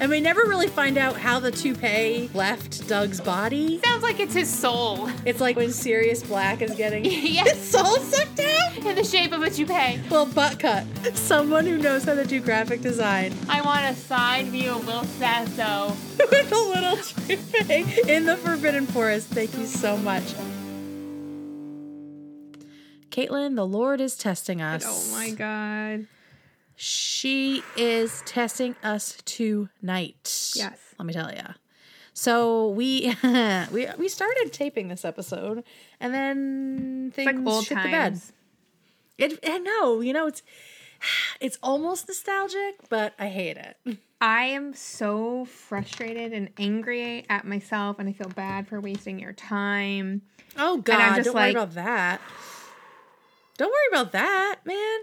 And we never really find out how the toupee left Doug's body. Sounds like it's his soul. It's like when Sirius Black is getting his soul sucked out. In the shape of a toupee. Well, butt cut. Someone who knows how to do graphic design I want a side view of Will Sasso. with a little toupee in the Forbidden Forest. Thank you so much. Caitlin, the Lord is testing oh us. Oh my god. She is testing us tonight. Yes. Let me tell you. So we we we started taping this episode, and then things It's like old shit the bed. It, I know, you know, it's it's almost nostalgic, but I hate it. I am so frustrated and angry at myself, and I feel bad for wasting your time. Oh God! I'm just don't like- worry about that. Don't worry about that, man.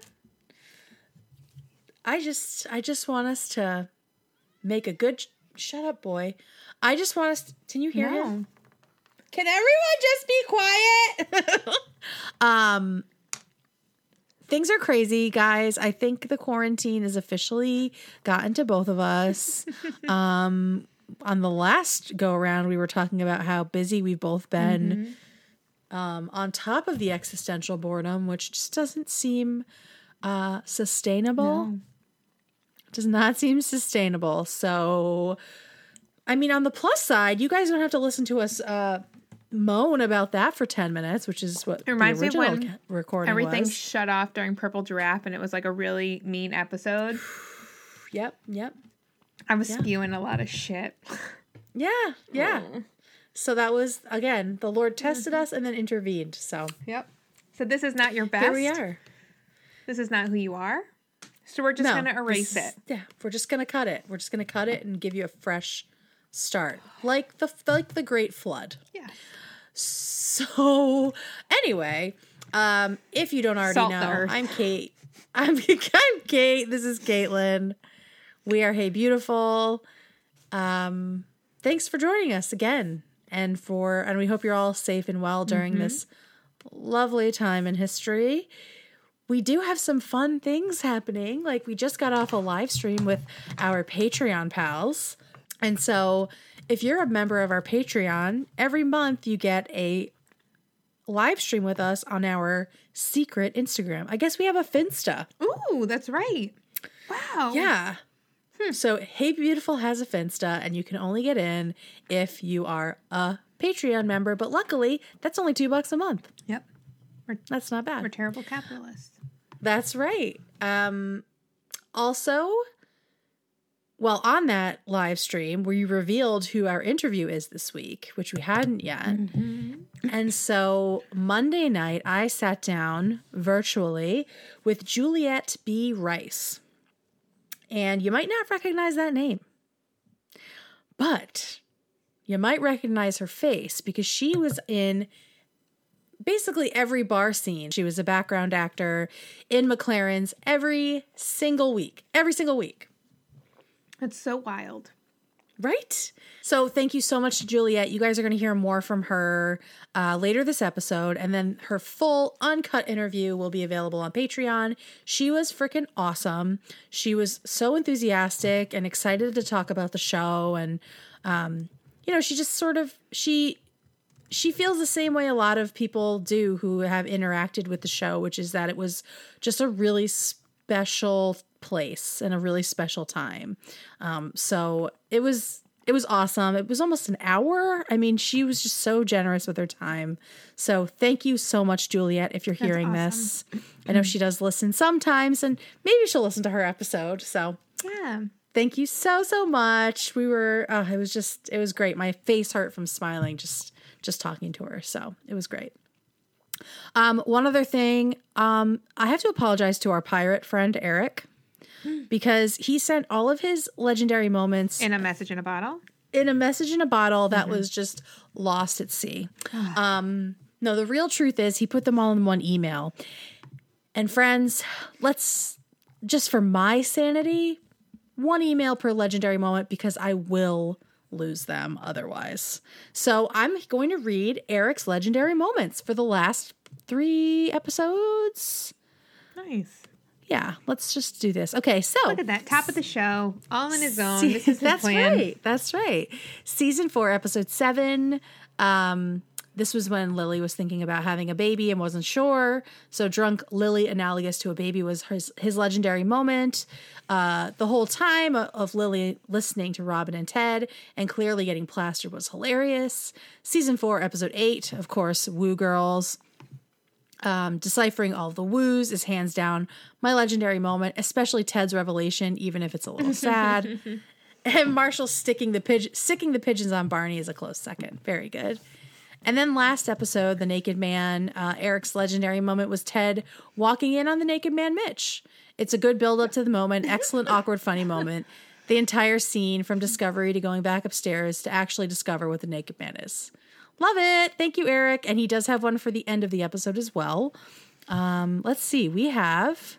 I just, I just want us to make a good. Shut up, boy. I just want us. can you hear him? Can everyone just be quiet? um, things are crazy, guys. I think the quarantine has officially gotten to both of us. um, on the last go around, we were talking about how busy we've both been. Um, on top of the existential boredom, which just doesn't seem uh, sustainable. Does not seem sustainable. So, I mean, on the plus side, you guys don't have to listen to us uh, moan about that for 10 minutes, which is what It reminds the me original when recording Everything was. shut off during Purple Giraffe, and it was like a really mean episode. Yep, yep. I was spewing a lot of shit. Yeah, yeah. So that was, again, the Lord tested us and then intervened. So Yep. So this is not your best. here we are. This is not who you are. So we're just No, gonna erase this- it. Yeah, we're just gonna cut it. We're just gonna cut it and give you a fresh start, like the like the Great Flood. Yeah. So anyway, um, if you don't already Salt know. I'm Kate. I'm I'm Kate. This is Caitlin. We are Hey Beautiful. Um, thanks for joining us again, and for and we hope you're all safe and well during Mm-hmm. this lovely time in history. We do have some fun things happening. Like we just got off a live stream with our Patreon pals. And so if you're a member of our Patreon, every month you get a live stream with us on our secret Instagram. I guess we have a Finsta. Ooh, that's right. Wow. Yeah. Hmm. So Hey Beautiful has a Finsta and you can only get in if you are a Patreon member, but luckily that's only 2 bucks a month. Yep. That's not bad. We're terrible capitalists. That's right. Um, also, well, on that live stream, we revealed who our interview is this week, which we hadn't yet. And so Monday night, I sat down virtually with Juliet B. Rice. And you might not recognize that name, but you might recognize her face because she was in basically every bar scene. She was a background actor in McLaren's every single week. Every single week. It's so wild. Right? So thank you so much to Juliet. You guys are going to hear more from her uh, later this episode. And then her full uncut interview will be available on Patreon. She was freaking awesome. She was so enthusiastic and excited to talk about the show. And, um, you know, she just sort of, she, she feels the same way a lot of people do who have interacted with the show, which is that it was just a really special place and a really special time. Um, so it was it was awesome. It was almost an hour. I mean, she was just so generous with her time. So thank you so much, Juliet, if you're hearing this. I know she does listen sometimes, and maybe she'll listen to her episode. So Yeah. thank you so so much. We were uh, it was just it was great. My face hurt from smiling just just talking to her. So it was great. Um, one other thing, um, I have to apologize to our pirate friend Eric because he sent all of his legendary moments In a message in a bottle. in a message in a bottle that was just lost at sea. um, no, the real truth is he put them all in one email. And friends, let's just for my sanity, one email per legendary moment because I will lose them otherwise. So I'm going to read Eric's legendary moments for the last three episodes. Nice. yeah, let's just do this. Okay, so Look at that. Top of the show. All in his own. This is that's plan. right. That's right. Season four, episode seven. Um, this was when Lily was thinking about having a baby and wasn't sure. So drunk Lily, analogous to a baby, was his, his legendary moment. Uh, the whole time of Lily listening to Robin and Ted and clearly getting plastered was hilarious. Season four, episode eight, of course, Woo Girls. Um, deciphering all the woos is hands down my legendary moment, especially Ted's revelation, even if it's a little sad. and Marshall sticking the pigeon, sticking the pigeons on Barney is a close second. Very good. And then last episode, the Naked Man, uh, Eric's legendary moment was Ted walking in on the Naked Man, Mitch. It's a good build up to the moment, excellent, awkward, funny moment. The entire scene from discovery to going back upstairs to actually discover what the Naked Man is. Love it. Thank you, Eric. And he does have one for the end of the episode as well. Um, let's see. We have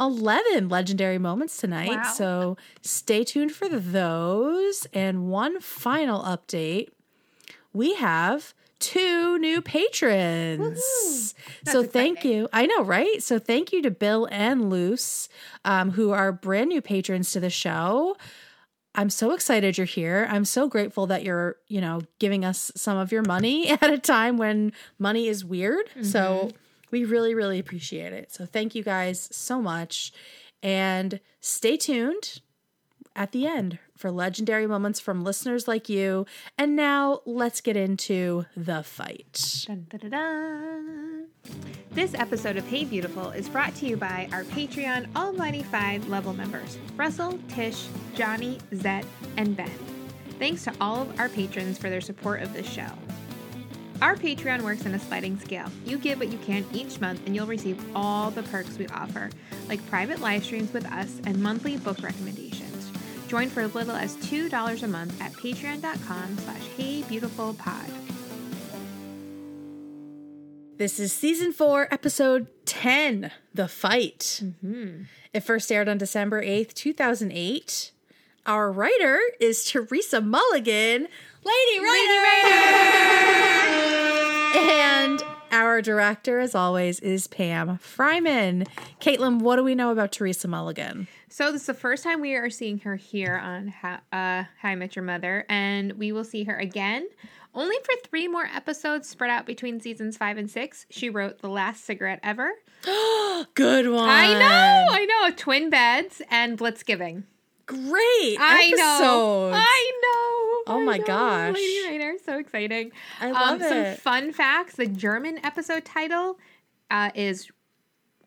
11 legendary moments tonight. Wow. So stay tuned for those. And one final update we have two new patrons. So thank you. I know, right? So thank you to Bill and Luce, um, who are brand new patrons to the show. I'm so excited you're here. I'm so grateful that you're, you know, giving us some of your money at a time when money is weird. So we really, really appreciate it. So thank you guys so much. And stay tuned at the end for legendary moments from listeners like you. And now let's get into the fight. Dun. This episode of Hey Beautiful is brought to you by our Patreon All 95 level members Russell, Tish, Johnny, Zet, and Ben. Thanks to all of our patrons for their support of this show. Our Patreon works on a sliding scale. You give what you can each month, and you'll receive all the perks we offer, like private live streams with us and monthly book recommendations. Join for as little as $2 a month at patreon.com slash heybeautifulpod. This is season four, episode 10 The Fight. Mm-hmm. It first aired on December 8th, 2008. Our writer is Theresa Mulligan, Lady Writer! And our director, as always, is Pam Fryman. Caitlin, what do we know about Theresa Mulligan? So this is the first time we are seeing her here on How, uh, How I Met Your Mother, and we will see her again only for three more episodes spread out between seasons five and six. She wrote The Last Cigarette Ever. Good one. I know, I know. Twin Beds and Blitzgiving. Great. I know. I know. Oh I my know. gosh. Lady Writer, so exciting. I love Some it. fun facts. The German episode title uh, is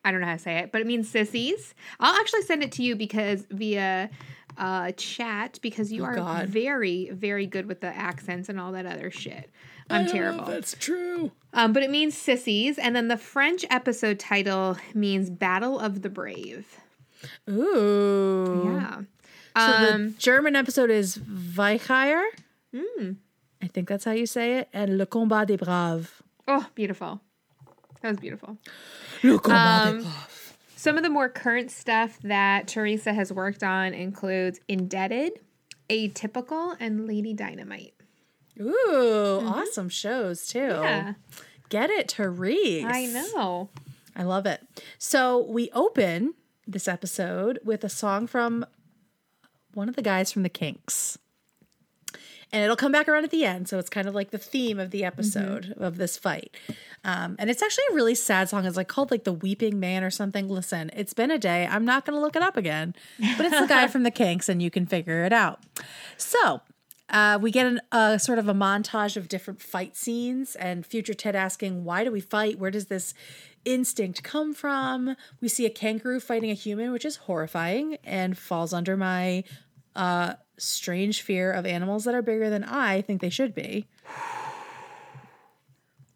I don't know how to say it, but it means sissies. I'll actually send it to you because via uh, chat because you Oh, are God. very, very good with the accents and all that other shit. I'm terrible. That's true. Um, but it means sissies, and then the French episode title means Battle of the Brave. Ooh. Yeah. So um, the German episode is Weicheier. I think that's how you say it. And Le Combat des Braves. oh, beautiful. That was beautiful. Um, Some of the more current stuff that Theresa has worked on includes Indebted, Atypical, and Lady Dynamite. Ooh, awesome shows too. Mm-hmm. Yeah, Get it, Therese. I know. I love it. So we open this episode with a song from one of the guys from the Kinks. And it'll come back around at the end. So it's kind of like the theme of the episode Mm-hmm. of this fight. Um, and it's actually a really sad song. It's like called like The Weeping Man or something. Listen, it's been a day. I'm not going to look it up again. But it's the guy from the Kinks and you can figure it out. So uh, we get a sort of a montage of different fight scenes and future Ted asking, Why do we fight? Where does this instinct come from? We see a kangaroo fighting a human, which is horrifying and falls under my uh, strange fear of animals that are bigger than I think they should be.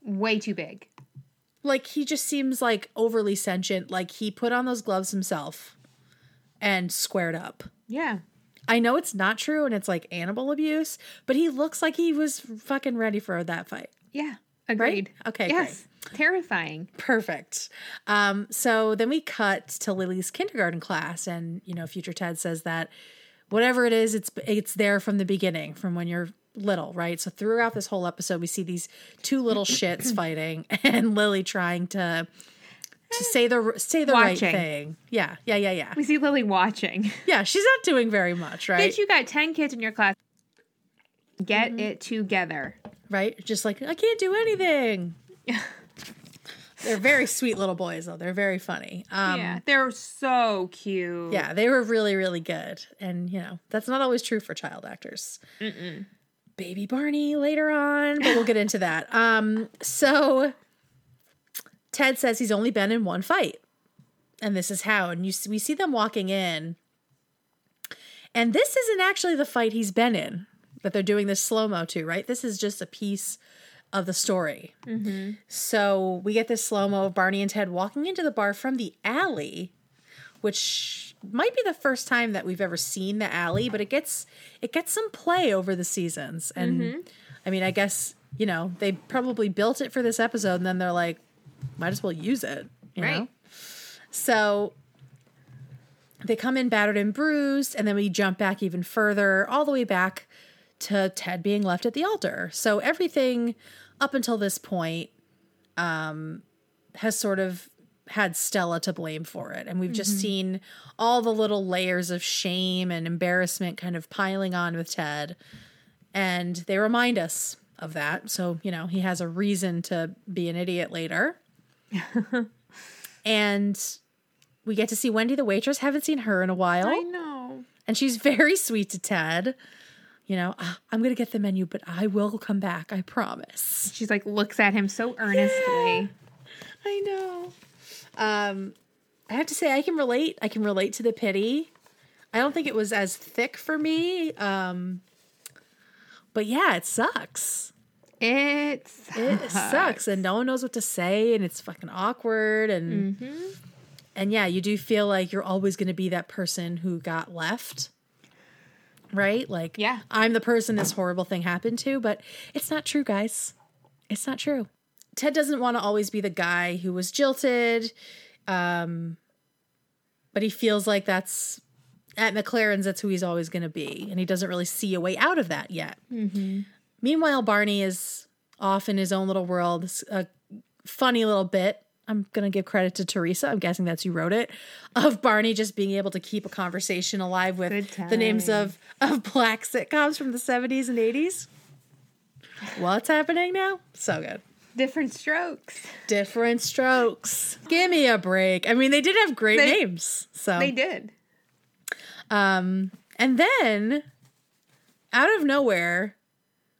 Way too big. Like, he just seems like overly sentient. Like, he put on those gloves himself and squared up. Yeah. I know it's not true and it's like animal abuse, but he looks like he was fucking ready for that fight. Yeah. Agreed. Okay, Yes. Terrifying. Perfect. Um, so then we cut to Lily's kindergarten class, and you know, future Ted says that whatever it is, it's it's there from the beginning, from when you're little, right? So throughout this whole episode, we see these two little shits fighting, and Lily trying to to say the say the right thing. Yeah, yeah, yeah, yeah. We see Lily watching. Yeah, she's not doing very much, right? Bitch, you got 10 kids in your class. Get Mm-hmm. it together. right? Just like I can't do anything. They're very sweet little boys, though. They're very funny. Um, yeah. They're so cute. yeah, they were really, really good, and you know that's not always true for child actors. Baby Barney later on, but we'll get into that. Um, so Ted says he's only been in one fight, and this is how. And you see, we see them walking in, and this isn't actually the fight he's been in that they're doing this slow mo to, right? This is just a piece of the story. Mm-hmm. So we get this slow mo of Barney and Ted walking into the bar from the alley, which might be the first time that we've ever seen the alley, but it gets it gets some play over the seasons. And mm-hmm. I mean, I guess you know they probably built it for this episode, and then they're like, might as well use it, you Right. know. So they come in battered and bruised, and then we jump back even further, all the way back to Ted being left at the altar. So everything up until this point um, has sort of had Stella to blame for it. And we've just seen all the little layers of shame and embarrassment kind of piling on with Ted. And they remind us of that. So, you know, he has a reason to be an idiot later. and we get to see Wendy the waitress. Haven't seen her in a while. I know. And she's very sweet to Ted. You know, "Ah, I'm going to get the menu, but I will come back. I promise. She's like, looks at him so earnestly. I know. Um, I have to say, I can relate. I can relate to the pity. I don't think it was as thick for me. Um, but yeah, it sucks. It sucks. It sucks, and no one knows what to say, and it's fucking awkward. And and yeah, you do feel like you're always going to be that person who got left, right? Like, Yeah. I'm the person this horrible thing happened to, but it's not true, guys. It's not true. Ted doesn't want to always be the guy who was jilted, um, but he feels like that's at McLaren's. That's who he's always going to be, and he doesn't really see a way out of that yet. Meanwhile, Barney is off in his own little world. A funny little bit. I'm going to give credit to Theresa. I'm guessing that's who wrote it. Of Barney just being able to keep a conversation alive with the names of, of black sitcoms from the 70s and 80s. What's happening now? So good. Different strokes. Different strokes. Give me a break. I mean, they did have great They- names. So They did. Um, and then out of nowhere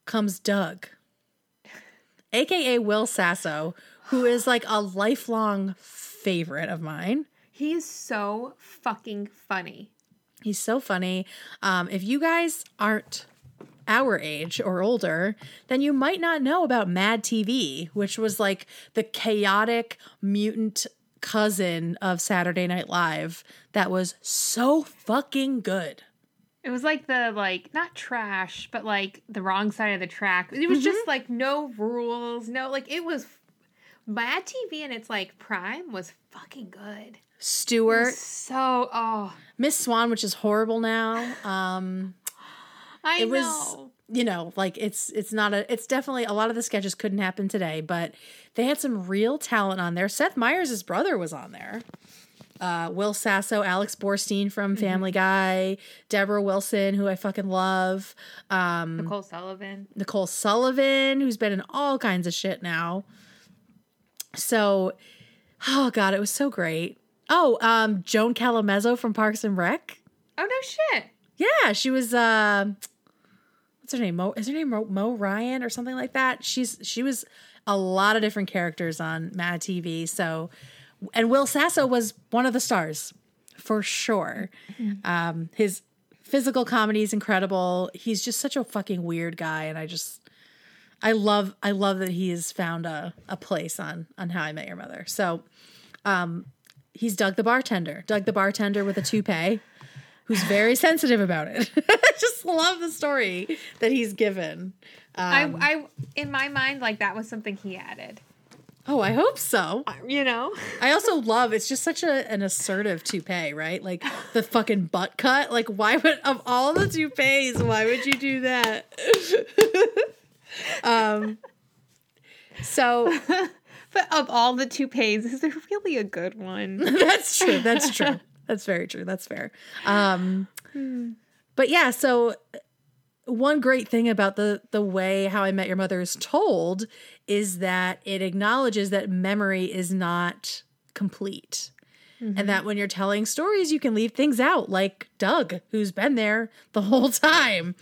comes Doug, aka Will Sasso, who is like a lifelong favorite of mine. He is so fucking funny. He's so funny. Um, if you guys aren't our age or older, then you might not know about Mad TV, which was like the chaotic mutant cousin of Saturday Night Live that was so fucking good. It was like the like not trash, but like the wrong side of the track. It was just like no rules, no like it was Mad TV and its like prime was fucking good. Stuart, So oh, Miss Swan, which is horrible now. Um, I it was, know. you know, like it's it's not a. It's definitely a lot of the sketches couldn't happen today, but they had some real talent on there. Seth Meyers' brother was on there. Uh, Will Sasso, Alex Borstein from Family Guy, Deborah Wilson, who I fucking love, um, Nicole Sullivan. Nicole Sullivan, who's been in all kinds of shit now. So, oh god, it was so great. Oh, um, Joan Callamezzo from Parks and Rec. Oh no shit. Yeah, she was. Uh, what's her name? Mo is her name Mo, Mo Ryan or something like that? She's she was a lot of different characters on Mad TV. So, and Will Sasso was one of the stars for sure. Um, his physical comedy is incredible. He's just such a fucking weird guy, and I just. I love I love that he has found a, a place on on How I Met Your Mother. So um he's Doug the bartender. Doug the bartender with a toupee who's very sensitive about it. I just love the story that he's given. Um, I I in my mind like that was something he added. oh, I hope so. You know? I also love it's just such a, an assertive toupee, right? Like the fucking butt cut. Like, why would of all the toupees, why would you do that? um, so But of all the toupees, is there really a good one? that's true. That's true. That's very true. That's fair. Um, but yeah, so one great thing about the the way How I Met Your Mother is told is that it acknowledges that memory is not complete. And that when you're telling stories, you can leave things out, like Doug, who's been there the whole time.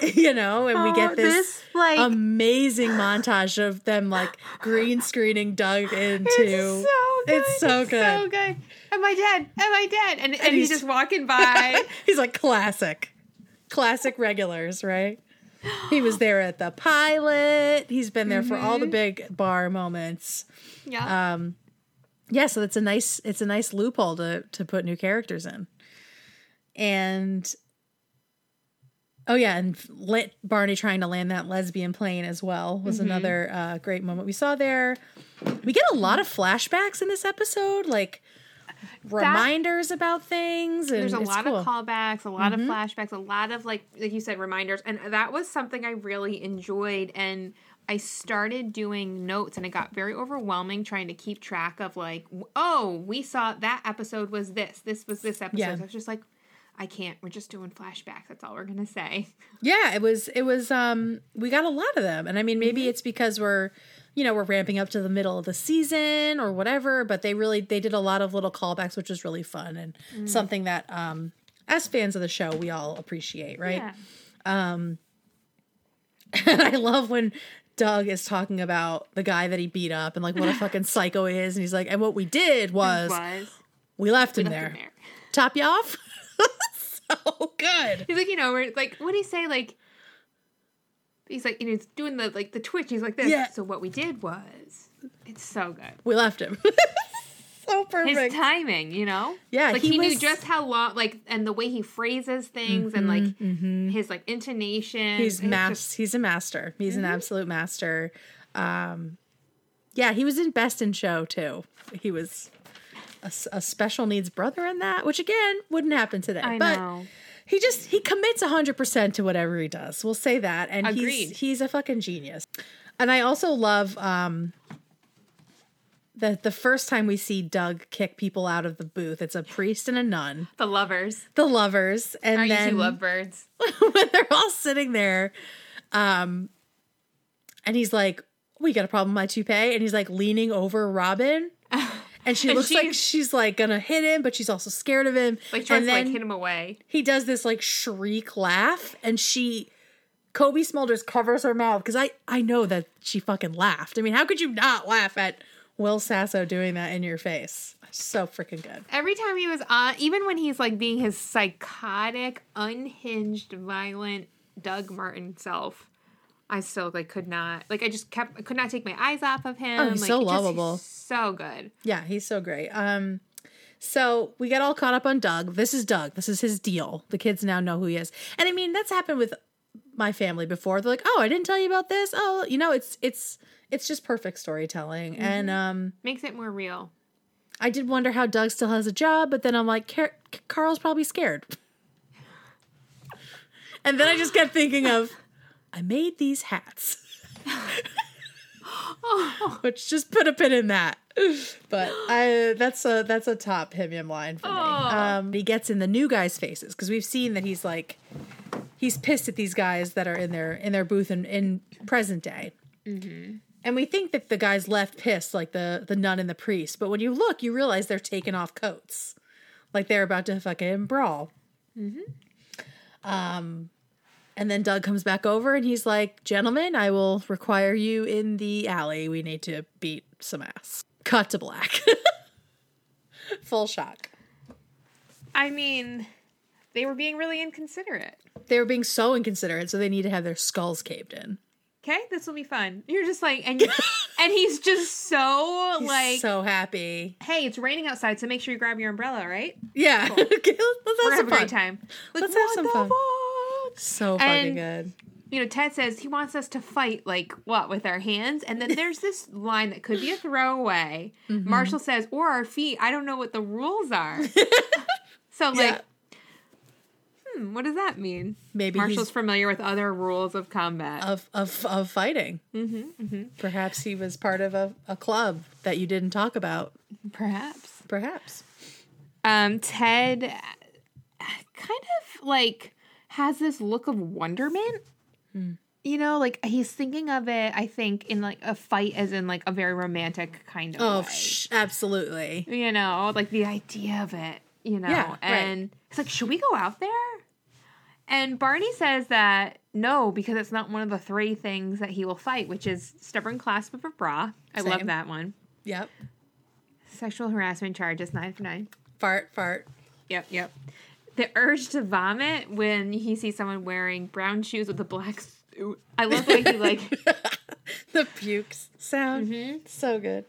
You know, and we get Oh, this, this, like- amazing montage of them like green screening Doug into It's so good. It's so good. So good. Am I dead? Am I dead? And, and, he's- he's, just walking by. He's like classic, classic regulars, right? He was there at the pilot. He's been there for all the Mm-hmm. big bar moments. yeah. Um, yeah, so it's a nice it's a nice loophole to to put new characters in. And oh yeah, and lit Barney trying to land that lesbian plane as well was Mm-hmm. another uh, great moment we saw there. We get a lot of flashbacks in this episode, like reminders about things. And There's a lot cool. of callbacks, a lot of flashbacks, a lot of like like you said reminders, and that was something I really enjoyed. And I started doing notes, and it got very overwhelming trying to keep track of like, oh, we saw that episode was this, this was this episode. Yeah. So I was just like, I can't. We're just doing flashbacks. That's all we're gonna say. Yeah, it was it was um we got a lot of them. And I mean maybe it's because we're you know, we're ramping up to the middle of the season or whatever, but they really they did a lot of little callbacks which was really fun and something that um as fans of the show we all appreciate, right? Yeah. And I love when Doug is talking about the guy that he beat up and like what a fucking psycho he is and he's like and what we did was, was we left him left there. him there. Top you off? So good. He's like, you know, we're like, what do you say? Like, he's like, you know, he's doing the like the twitch. He's like this. Yeah. So what we did was, it's so good. We left him. so perfect. His timing, you know, Yeah, like he he, knew just how long, like, and the way he phrases things, and like his like intonation. He's mas- just- he's a master. He's Mm-hmm. an absolute master. Um, yeah, he was in Best in Show too. He was a, a special needs brother in that, which again wouldn't happen today. I but know. he just he commits hundred percent to whatever he does. We'll say that, and Agreed. he's he's a fucking genius. And I also love um, that the first time we see Doug kick people out of the booth, it's a priest and a nun, The lovers. the lovers, and Are you then two lovebirds? when they're all sitting there, um, and he's like, "We got a problem, with my toupee," and he's like leaning over Robin, and she And looks like she's- like gonna hit him, but she's also scared of him. Like trying and to like hit him away. he does this like shriek laugh, and she. Cobie Smulders covers her mouth because I I know that she fucking laughed. I mean, how could you not laugh at Will Sasso doing that in your face? So freaking good. Every time he was on, even when he's like being his psychotic, unhinged, violent Doug Martin self, I still like could not like I just kept I could not take my eyes off of him. Oh, he's like, so it just- he's lovable. so good. Yeah, he's so great. Um, so we get all caught up on Doug. This is Doug. This is his deal. The kids now know who he is. And I mean, that's happened with my family before. They're like, "Oh, I didn't tell you about this." Oh, you know, it's it's it's just perfect storytelling. And um, Makes it more real. I did wonder how Doug still has a job, but then I'm like, Car- Carl's probably scared. and then I just kept thinking of, I made these hats. Which just put a pin in that. But I that's a that's a top him line for me. Oh. Um, he gets in the new guys' faces because we've seen that he's like he's pissed at these guys that are in their in their booth in, in present day. And we think that the guys left pissed, like the the nun and the priest. But when you look, you realize they're taking off coats, like they're about to fucking brawl. Um, and then Doug comes back over and he's like, "Gentlemen, I will require you in the alley. We need to beat some ass." Cut to black. Full shock. I mean, they were being really inconsiderate. They were being so inconsiderate, so they need to have their skulls caved in. Okay, this will be fun. You're just like, and and he's just so He's like, so happy. hey, it's raining outside, so make sure you grab your umbrella, right? Yeah. okay, let's, let's have gonna have some a fun. great time. Like, Let's have some fun. fuck? So fucking And- good. you know, Ted says he wants us to fight like what with our hands, and then there's this line that could be a throwaway. Mm-hmm. Marshall says, "Or our feet." I don't know what the rules are. so like, Yeah. hmm, what does that mean? Maybe Marshall's familiar with other rules of combat. of of of fighting. mm-hmm, Perhaps he was part of a, a club that you didn't talk about. Perhaps. Perhaps. Um, Ted uh, kind of like has this look of wonderment. Hmm. You know, like he's thinking of it, I think, in like a fight as in like a very romantic kind of Oh, sh- absolutely. you know, like the idea of it, you know. Yeah, right. and it's like, should we go out there? And Barney says that no, because it's not one of the three things that he will fight, which is stubborn clasp of a bra. I love that one. Yep. Sexual harassment charges nine for nine. Fart, fart. Yep, yep. The urge to vomit when he sees someone wearing brown shoes with a black suit. I love the way he like. the pukes sound. Mm-hmm. So good.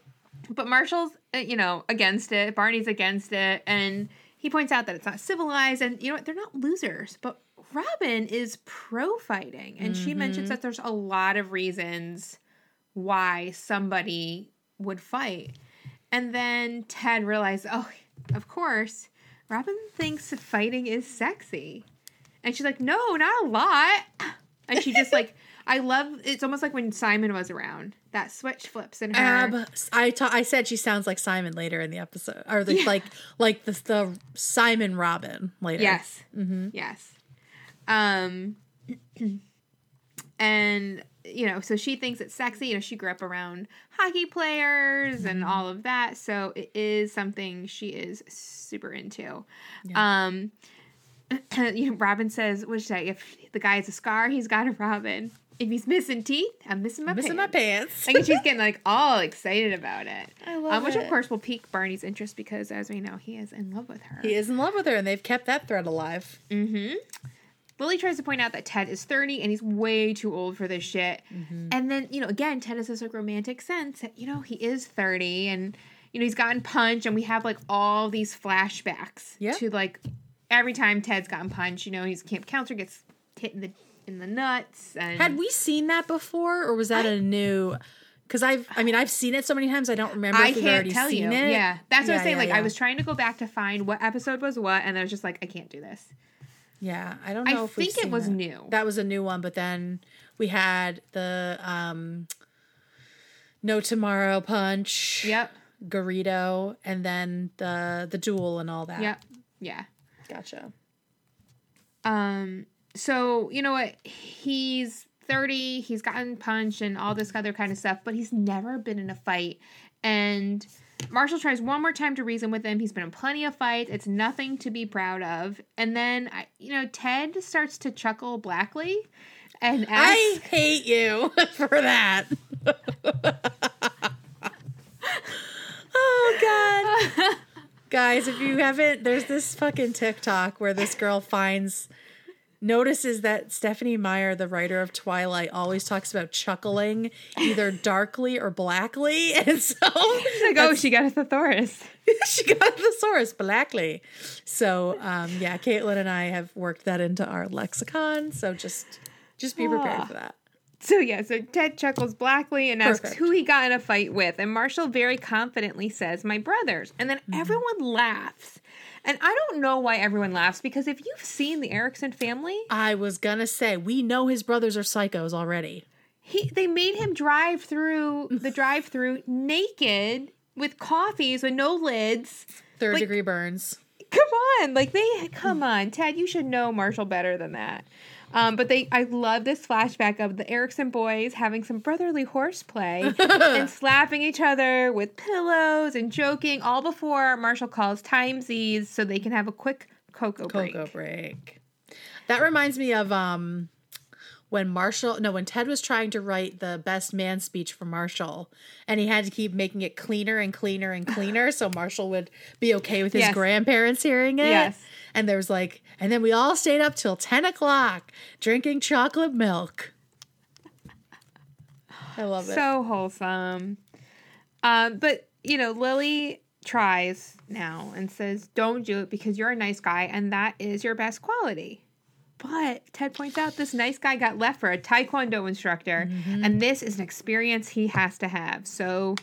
But Marshall's, uh, you know, against it. Barney's against it, and he points out that it's not civilized. And you know what? They're not losers. But Robin is pro fighting, and she mentions that there's a lot of reasons why somebody would fight. And then Ted realized, oh, of course, Robin thinks fighting is sexy. And she's like, no, not a lot. And she just like, I love, it's almost like when Simon was around. That switch flips in her. I ta- I said she sounds like Simon later in the episode, or the, like like the the Simon Robin later. Yes. Yes. Um, and you know, so she thinks it's sexy. You know, she grew up around hockey players and all of that, so it is something she is super into. Um, you know, Robin says, "What should I? If the guy has a scar, he's got a Robin. If he's missing teeth, I'm missing my missing my pants." pants. I think she's getting like all excited about it. I love um, which it. of course will pique Barney's interest because, as we know, he is in love with her. he is in love with her, and they've kept that thread alive. Mm-hmm. Lily tries to point out that Ted is 30 and he's way too old for this shit. Mm-hmm. And then, you know, again, Ted has this like romantic sense that, you know, he is 30 and, you know, he's gotten punched and we have like all these flashbacks Yeah. to like every time Ted's gotten punched, you know, his camp counselor gets hit in the in the nuts and Had we seen that before, or was that a new? Because I've, I mean, I've seen it so many times, I don't remember. I can't already tell you. It. Yeah, that's what I'm saying. yeah, like yeah. I was trying to go back to find what episode was what, and I was just like, I can't do this. Yeah, I don't I know if we've think it was that. new. That was a new one, but then we had the um No Tomorrow Punch, Yep. Garrido, and then the the duel and all that. Yep. Yeah. Gotcha. Um, so you know what? He's 30, he's gotten punched and all this other kind of stuff, but he's never been in a fight. And Marshall tries one more time to reason with him. He's been in plenty of fights. It's nothing to be proud of. And then, I, you know, Ted starts to chuckle blackly and asks, I hate you for that. oh god. Guys, if you haven't, there's this fucking TikTok where this girl finds notices that Stephenie Meyer, the writer of Twilight, always talks about chuckling either darkly or blackly. And so She's like, oh, she got a thesaurus. she got the thesaurus blackly. So um yeah, Caitlin and I have worked that into our lexicon. So just just be prepared Ah. for that. So yeah, so Ted chuckles blackly and asks Perfect. who he got in a fight with, and Marshall very confidently says, "My brothers." And then Mm-hmm. everyone laughs, and I don't know why everyone laughs because if you've seen the Erickson family, I was gonna say we know his brothers are psychos already. he they made him drive through the drive-through naked with coffees with no lids. Third Like- degree burns. Come on, like they come on, Ted. You should know Marshall better than that. Um, but they, I love this flashback of the Erickson boys having some brotherly horseplay and slapping each other with pillows and joking, all before Marshall calls timesies so they can have a quick cocoa break. Cocoa break. That reminds me of um when Marshall no when Ted was trying to write the best man speech for Marshall and he had to keep making it cleaner and cleaner and cleaner so Marshall would be okay with his Yes. grandparents hearing it. Yes. And there was like and then we all stayed up till ten o'clock drinking chocolate milk. I love it. So wholesome. Um, but you know, Lily tries now and says, "Don't do it because you're a nice guy, and that is your best quality." But Ted points out this nice guy got left for a taekwondo instructor, mm-hmm. and this is an experience he has to have. So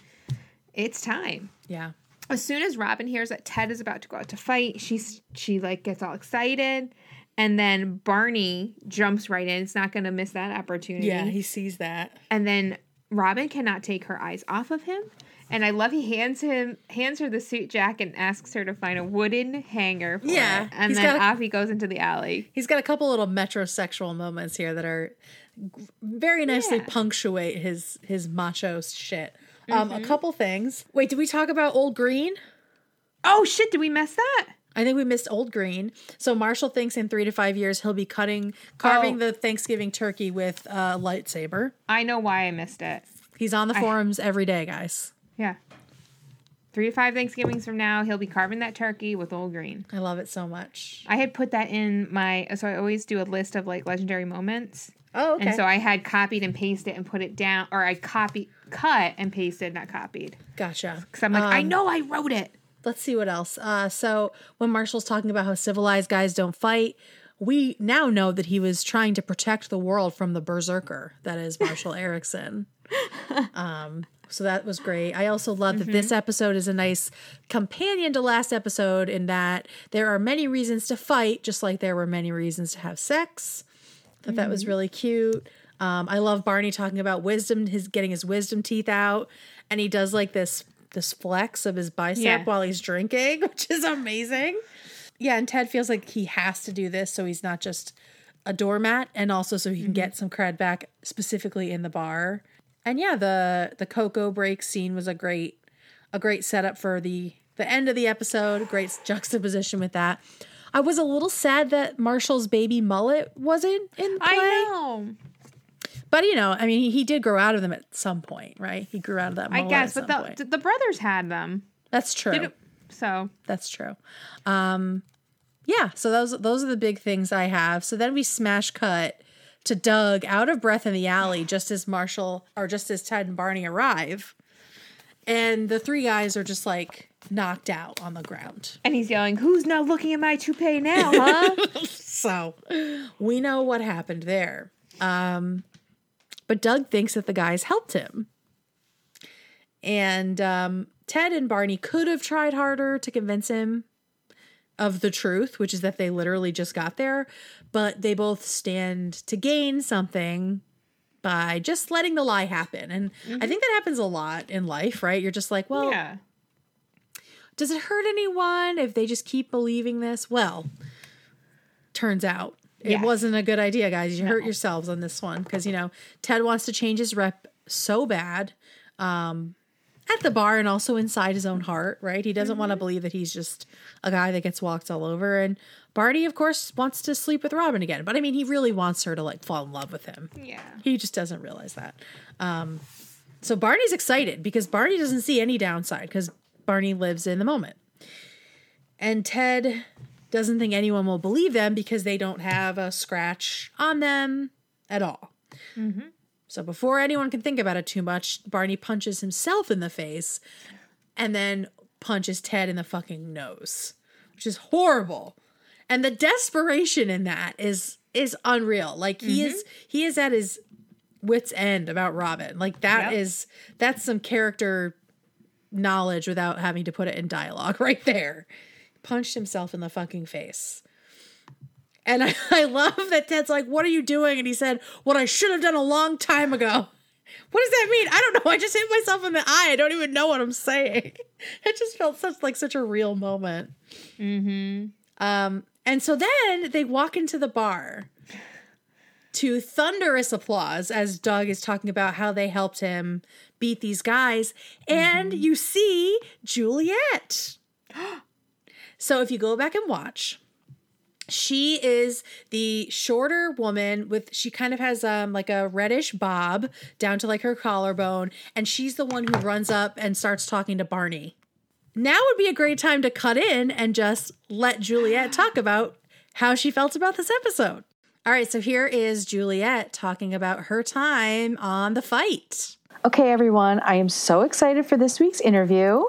it's time. yeah. As soon as Robin hears that Ted is about to go out to fight, she's she like gets all excited, And then Barney jumps right in. It's not going to miss that opportunity. Yeah, he sees that. and then Robin cannot take her eyes off of him. And I love he hands him hands her the suit jacket and asks her to find a wooden hanger. For Yeah, it. and then a- off he goes into the alley. He's got a couple little metrosexual moments here that are very nicely Yeah. punctuate his his macho shit. Um, a couple things. Wait, did we talk about Old Green? Oh shit! Did we mess that? I think we missed Old Green. So Marshall thinks in three to five years he'll be cutting, carving Oh. the Thanksgiving turkey with a lightsaber. I know why I missed it. He's on the forums every day, guys. Yeah. Three to five Thanksgivings from now, he'll be carving that turkey with old green. I love it so much. I had put that in my so I always do a list of like legendary moments. Oh, okay. And so I had copied and pasted and put it down, or I copy, cut and pasted, not copied. gotcha. Because I'm like, I Um, know I wrote it. Let's see what else. Uh, so when Marshall's talking about how civilized guys don't fight, we now know that he was trying to protect the world from the berserker that is Marshall Erickson. Um, so that was great. I also love that this mm-hmm. episode is a nice companion to last episode in that there are many reasons to fight, just like there were many reasons to have sex. Thought that was mm-hmm. really cute. Um, I love Barney talking about wisdom, his getting his wisdom teeth out, and he does like this this flex of his bicep Yeah. while he's drinking, which is amazing. Yeah, and Ted feels like he has to do this so he's not just a doormat, and also so he can mm-hmm. get some cred back specifically in the bar. And yeah, the the cocoa break scene was a great a great setup for the the end of the episode. Great juxtaposition with that. I was a little sad that Marshall's baby mullet wasn't in play. I know. But you know, I mean, he, he did grow out of them at some point, right? He grew out of that. Mullet. I guess, but the, the brothers had them. that's true. Don't- So That's true. Um, yeah. So those those are the big things I have. So then we smash cut to Doug out of breath in the alley, just as Marshall or just as Ted and Barney arrive, and the three guys are just like knocked out on the ground. and he's yelling, "Who's not looking at my toupee now, huh?" So we know what happened there. Um, but Doug thinks that the guys helped him. And um, Ted and Barney could have tried harder to convince him of the truth, which is that they literally just got there, but they both stand to gain something by just letting the lie happen. And I think that happens a lot in life, right? You're just like, well, yeah. does it hurt anyone if they just keep believing this? Well, turns out it Yes. wasn't a good idea, guys. You hurt yourselves on this one because, you know, Ted wants to change his rep so bad um, at the bar and also inside his own heart, right? He doesn't want to believe that he's just a guy that gets walked all over. And Barney, of course, wants to sleep with Robin again. But I mean, he really wants her to like fall in love with him. Yeah. He just doesn't realize that. Um, so Barney's excited because Barney doesn't see any downside because Barney lives in the moment. And Ted doesn't think anyone will believe them because they don't have a scratch on them at all. So before anyone can think about it too much, Barney punches himself in the face and then punches Ted in the fucking nose, which is horrible. And the desperation in that is is unreal. Like he is he is at his wits end about Robin. Like that Yep. is that's some character knowledge without having to put it in dialogue right there. Punched himself in the fucking face. And I, I love that Ted's like, What are you doing? And he said, What I should have done a long time ago. What does that mean? I don't know. I just hit myself in the eye. I don't even know what I'm saying. It just felt such like such a real moment. Mm-hmm. Um, and so then they walk into the bar to thunderous applause as Doug is talking about how they helped him beat these guys. And you see Juliet. so if you go back and watch, she is the shorter woman with she kind of has um like a reddish bob down to like her collarbone and she's the one who runs up and starts talking to Barney. Now would be a great time to cut in and just let Juliet talk about how she felt about this episode. All right, so here is Juliet talking about her time on the fight. Okay, everyone, I am so excited for this week's interview.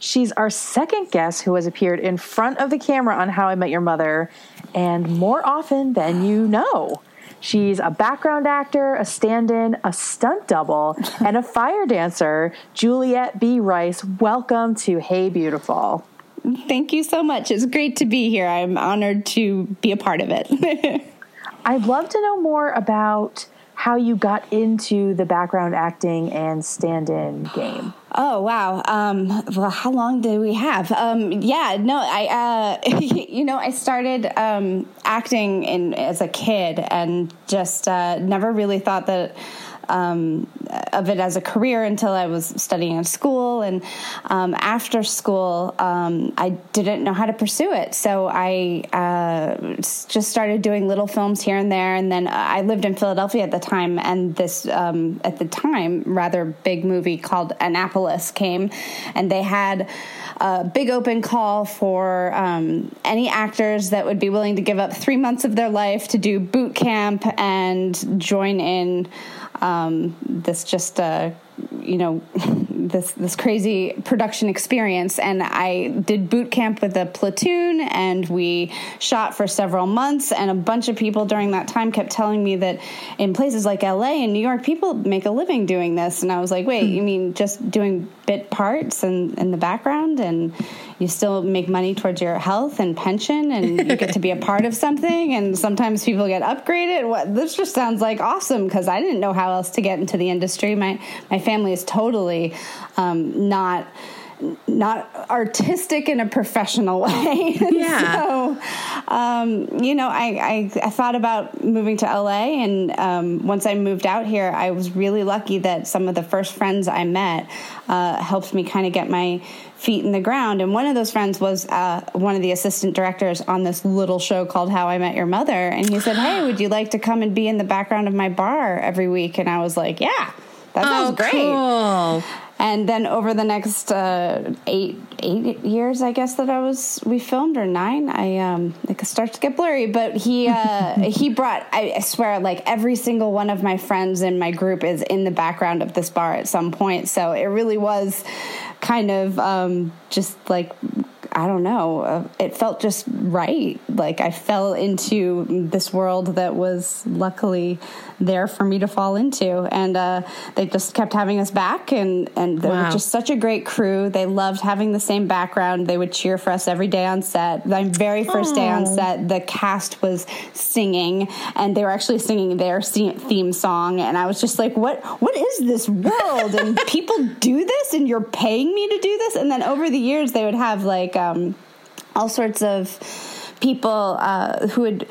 She's our second guest who has appeared in front of the camera on How I Met Your Mother, and more often than you know. She's a background actor, a stand in, a stunt double, and a fire dancer. Juliet B. Rice, welcome to Hey Beautiful. thank you so much. It's great to be here. I'm honored to be a part of it. I'd love to know more about how you got into the background acting and stand-in game. Oh wow! Um, well, how long do we have? Um, yeah, no, I, uh, you know, I started um, acting in as a kid and just uh, never really thought that um, of it as a career until I was studying in school. And um, after school, um, I didn't know how to pursue it. So I uh, just started doing little films here and there. And then I lived in Philadelphia at the time. And this, um, at the time, rather big movie called Annapolis came. And they had a big open call for um, any actors that would be willing to give up three months of their life to do boot camp and join in um, this just uh, you know this this crazy production experience. And I did boot camp with a platoon and we shot for several months. And a bunch of people during that time kept telling me that in places like LA and New York people make a living doing this. And I was like wait you hmm. mean just doing bit parts and in the background? And you still make money towards your health and pension and you get to be a part of something? And sometimes people get upgraded? What this just sounds like awesome because i didn't know how else to get into the industry. My my family is totally um, not not artistic in a professional way. Yeah. so, um, you know, I, I, I, thought about moving to LA. And um, once I moved out here, I was really lucky that some of the first friends I met uh, helped me kind of get my feet in the ground. And one of those friends was uh, one of the assistant directors on this little show called How I Met Your Mother. And he said, Hey, would you like to come and be in the background of my bar every week? And I was like, Yeah, that sounds oh, great. Cool. And then over the next uh, eight eight years, I guess that I was we filmed or nine. I um it starts to get blurry, but he uh, he brought. I, I swear, like every single one of my friends in my group is in the background of this bar at some point. So it really was kind of um, just like I don't know. Uh, it felt just right. Like I fell into this world that was luckily there for me to fall into, and uh, they just kept having us back, and and they wow. were just such a great crew. They loved having the same background. They would cheer for us every day on set. My very first Aww. day on set, the cast was singing, and they were actually singing their theme song, and I was just like, "What? What is this world? And people do this, and you're paying me to do this?" And then over the years, they would have like um, all sorts of people uh, who would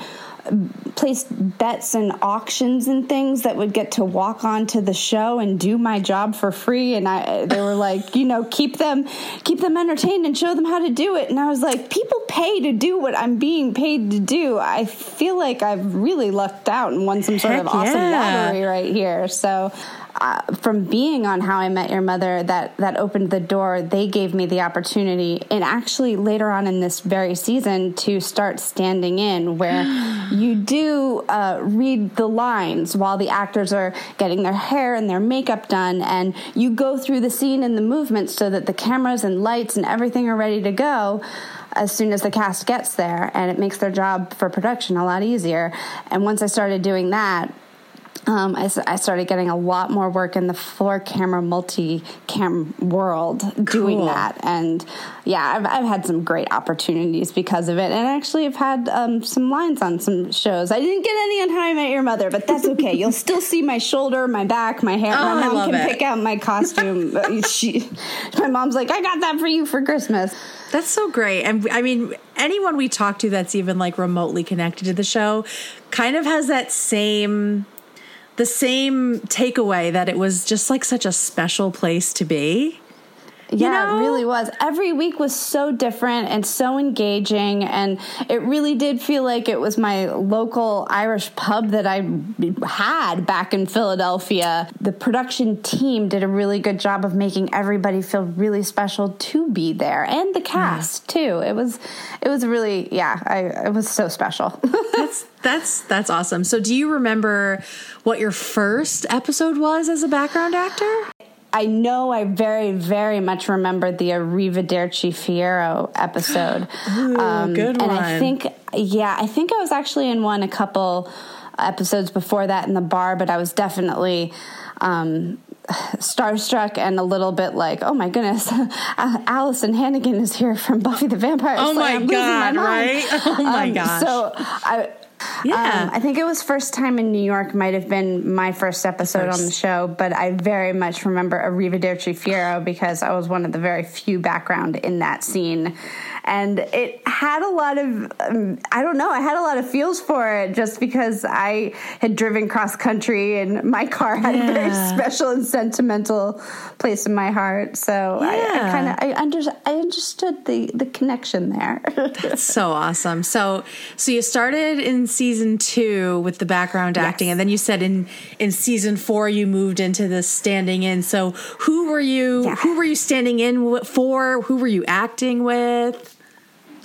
placed bets and auctions and things that would get to walk onto the show and do my job for free. And I they were like you know keep them keep them entertained and show them how to do it. And I was like people pay to do what I'm being paid to do. I feel like I've really lucked out and won some sort Heck of awesome yeah. lottery right here. So uh, from being on How I Met Your Mother that that opened the door. They gave me the opportunity, and actually later on in this very season, to start standing in, where you do uh, read the lines while the actors are getting their hair and their makeup done, and you go through the scene and the movements so that the cameras and lights and everything are ready to go as soon as the cast gets there. And it makes their job for production a lot easier. And once i started doing that um, I, I, started getting a lot more work in the four camera multi cam world doing cool. that. And yeah, I've, I've, had some great opportunities because of it. And actually, I've had um, some lines on some shows. I didn't get any on How I Met Your Mother, but that's okay. You'll still see my shoulder, my back, my hair. Oh, my mom can it. pick out my costume. she, my mom's like, I got that for you for Christmas. That's so great. And I mean, anyone we talk to that's even like remotely connected to the show kind of has that same the same takeaway that it was just like such a special place to be. Yeah, know? it really was. Every week was so different and so engaging. And it really did feel like it was my local Irish pub that I had back in Philadelphia. The production team did a really good job of making everybody feel really special to be there and the cast yeah. too. It was, it was really, yeah, I, it was so special. that's, that's, that's awesome. So do you remember what your first episode was as a background actor? I know I very, very much remember the Arrivederci Fiero episode. Ooh, um, good one. And I think, yeah, I think I was actually in one a couple episodes before that in the bar, but I was definitely um, starstruck and a little bit like, oh my goodness, Alyson Hannigan is here from Buffy the Vampire Slayer. Oh my I'm God, mind. right? Oh my Um, gosh. So I. Yeah. Um, I think it was first time in New York might have been my first episode on the show, but I very much remember Arrivederci Fiero because I was one of the very few background in that scene. And it had a lot of, um, I don't know, I had a lot of feels for it just because I had driven cross country and my car had a very special and sentimental place in my heart. So I, I kind of, I, under, I understood the, the connection there. so awesome. So so you started in season two with the background acting, and then you said in in season four you moved into the standing in. So who were you? Yeah. Who were you standing in for? Who were you acting with?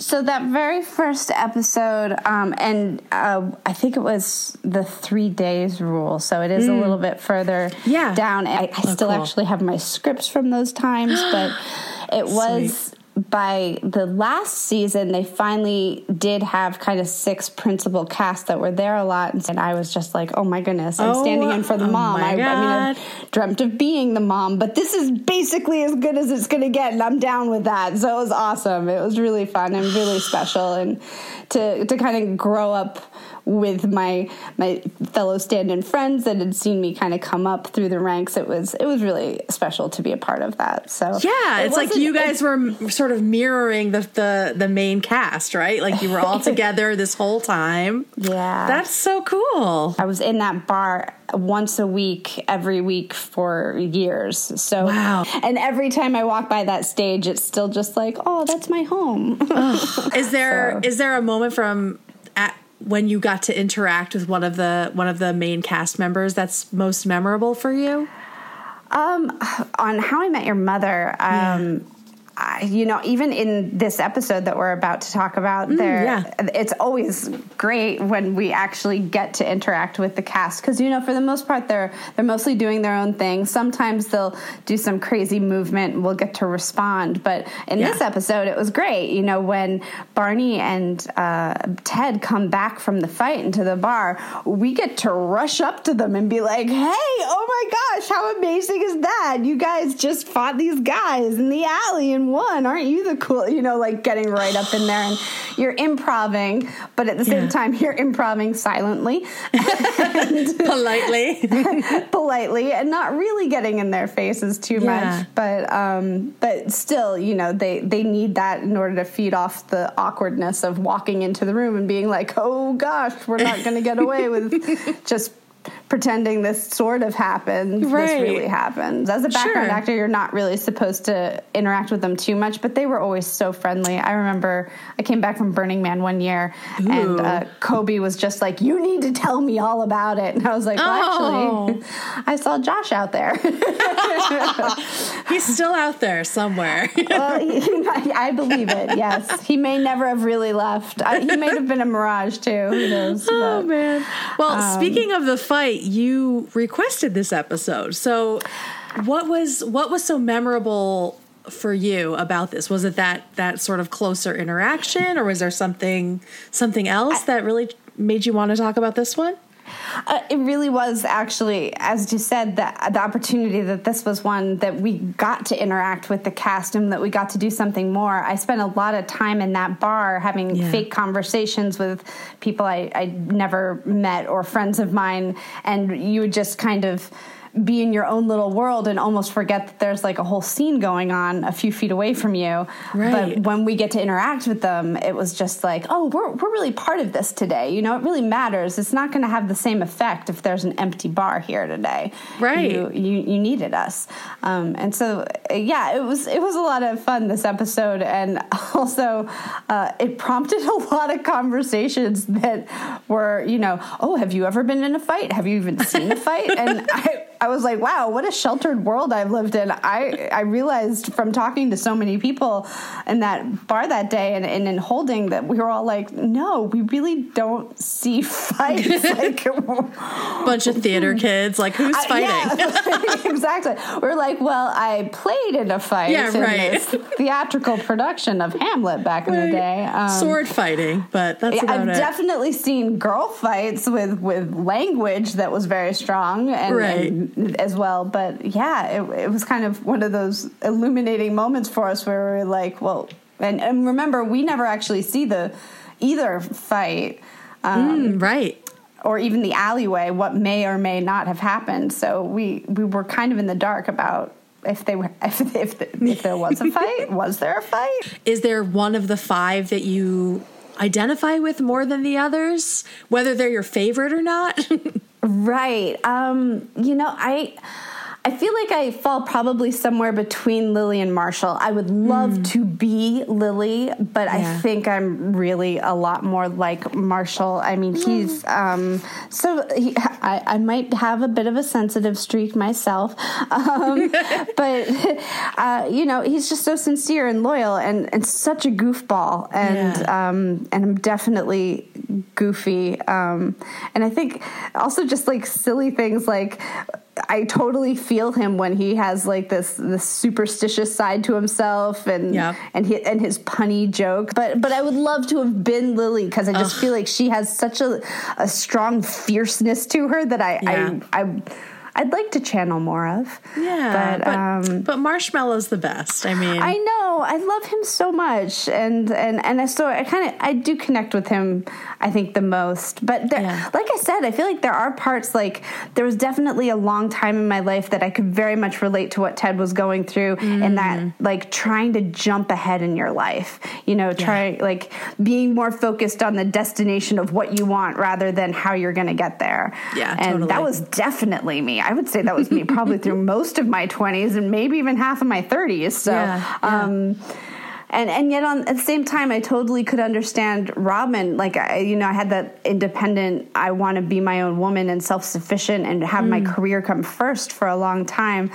So that very first episode, um, and uh, I think it was the three days rule. So it is a little bit further Mm. Yeah. down. I, I still cool. actually have my scripts from those times, but it was by the last season they finally did have kind of six principal cast that were there a lot, and I was just like, oh my goodness, I'm Oh, standing in for the oh mom. I, I mean. I've dreamt of being the mom, but this is basically as good as it's going to get, and I'm down with that. So it was awesome. It was really fun and really special, and to to kind of grow up with my my fellow stand-in friends that had seen me kind of come up through the ranks. It was it was really special to be a part of that. So Yeah, it it's like you guys were sort of mirroring the, the the main cast, right? Like you were all together this whole time. Yeah. That's so cool. I was in that bar once a week, every week for years. So, Wow. and every time I walk by that stage, it's still just like, oh, that's my home. Is there is So- there a moment from when you got to interact with one of the one of the main cast members that's most memorable for you? Um, on How I Met Your Mother, um, I, you know, even in this episode that we're about to talk about, there, Mm, yeah. it's always great when we actually get to interact with the cast because you know, for the most part, they're they're mostly doing their own thing. Sometimes they'll do some crazy movement, and we'll get to respond. But in Yeah. this episode, it was great. You know, when Barney and uh, Ted come back from the fight into the bar, we get to rush up to them and be like, "Hey, oh my gosh, how amazing is that? You guys just fought these guys in the alley and won. Aren't you the cool?" You know, like getting right up in there and you're improving, but at the same Yeah. time, you're improving silently, Politely. politely, and not really getting in their faces too Yeah. much. But um, but still, you know, they they need that in order to feed off the awkwardness of walking into the room and being like, "Oh gosh, we're not going to get away with just." Pretending this sort of happens Right. this really happens as a background Sure. actor you're not really supposed to interact with them too much but they were always so friendly i remember i came back from burning man one year and uh, Cobie was just like you need to tell me all about it and i was like well, Oh. actually i saw josh out there He's still out there somewhere. well, he, he might- i believe it yes he may never have really left I, he may have been a mirage too who knows Oh but- man. Well, Um, speaking of the fight, you requested this episode. So, what was what was so memorable for you about this? Was it that that sort of closer interaction or was there something something else that really made you want to talk about this one? Uh, it really was actually, as you said, the, the opportunity that this was one that we got to interact with the cast and that we got to do something more. I spent a lot of time in that bar having Yeah. fake conversations with people I, I never met or friends of mine, and you would just kind of be in your own little world and almost forget that there's like a whole scene going on a few feet away from you. Right. But when we get to interact with them, it was just like, oh, we're, we're really part of this today. You know, it really matters. It's not going to have the same effect if there's an empty bar here today. Right. You, you, you needed us. Um, and so, yeah, it was, it was a lot of fun this episode. And also, uh, it prompted a lot of conversations that were, you know, oh, have you ever been in a fight? Have you even seen a fight? And I, I was like, wow, what a sheltered world I've lived in. I, I realized from talking to so many people in that bar that day and, and in holding that we were all like, no, we really don't see fights. like, Bunch of theater kids, like who's I- fighting? yeah, exactly. We're like, well, I played in a fight Yeah, in right. this theatrical production of Hamlet back in the day. Um, Sword fighting, but that's yeah, I've it. definitely seen girl fights with with language that was very strong and, Right. and as well. But yeah, it, it was kind of one of those illuminating moments for us where we are like, well, and, and remember, we never actually see the either fight. Um, Mm, right. or even the alleyway, what may or may not have happened. So we we were kind of in the dark about if they were if if, if there was a fight, was there a fight? Is there one of the five that you identify with more than the others, whether they're your favorite or not? Right. Um, you know, I I feel like I fall probably somewhere between Lily and Marshall. I would love to be Lily, but I think I'm really a lot more like Marshall. I mean, he's um, so he, I, I might have a bit of a sensitive streak myself, um, but uh, you know, he's just so sincere and loyal and, and such a goofball, and Yeah. um, and I'm definitely goofy. Um, and I think also just like silly things like I totally feel him when he has like this this superstitious side to himself and Yeah. and his, and his punny joke. But but I would love to have been Lily because I just feel like she has such a a strong fierceness to her that I Yeah. I, I I'd like to channel more of. yeah, but, but, um, but Marshmallow's the best. I mean, I know. I love him so much, and and and I- so I kind of I do connect with him. I think the most, but there, Yeah. like I said, I feel like there are parts like there was definitely a long time in my life that I could very much relate to what Ted was going through, and that Mm. like trying to jump ahead in your life. You know, try like being more focused on the destination of what you want rather than how you're going to get there. Yeah, and totally. that was definitely me. I would say that was me probably through most of my 20s and maybe even half of my 30s. So, Yeah, yeah. um, and and yet on at the same time, I totally could understand Robin. Like I, you know, I had that independent. I want to be my own woman and self sufficient and have my Mm. career come first for a long time.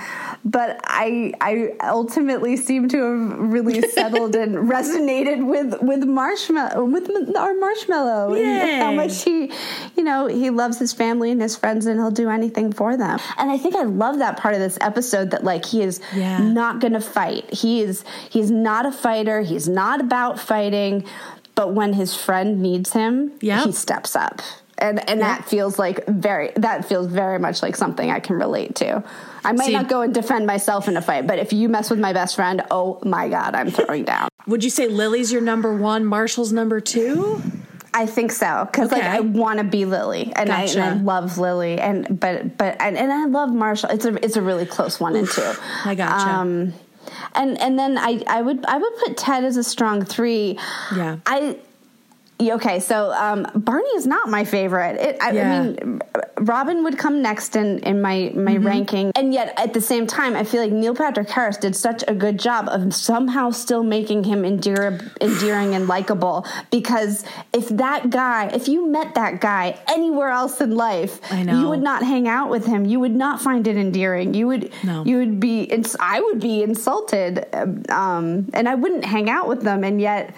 But I I ultimately seem to have really settled and resonated with with marshmallow with our marshmallow. And how much he, you know, he loves his family and his friends, and he'll do anything for them. And I think I love that part of this episode that like he is Yeah. not going to fight. He is he's not a fighter. He's not about fighting. But when his friend needs him, Yep. he steps up. And and that feels like very that feels very much like something I can relate to. I might See- not go and defend myself in a fight, but if you mess with my best friend, oh my god, I'm throwing down. would you say Lily's your number one, Marshall's number two? I think so because like I want to be Lily and, I, and I love Lily and but but and, and I love Marshall. It's a it's a really close one and two. I gotcha. Um, and and then I I would I would put Ted as a strong three. Yeah. I. Okay, so um, Barney is not my favorite. It, I, Yeah. I mean, Robin would come next in, in my, my Mm-hmm. ranking. And yet, at the same time, I feel like Neil Patrick Harris did such a good job of somehow still making him endear, endearing and likable. Because if that guy, if you met that guy anywhere else in life, I know. you would not hang out with him. You would not find it endearing. You would, No. you would be, ins- I would be insulted. Um, and I wouldn't hang out with them. And yet,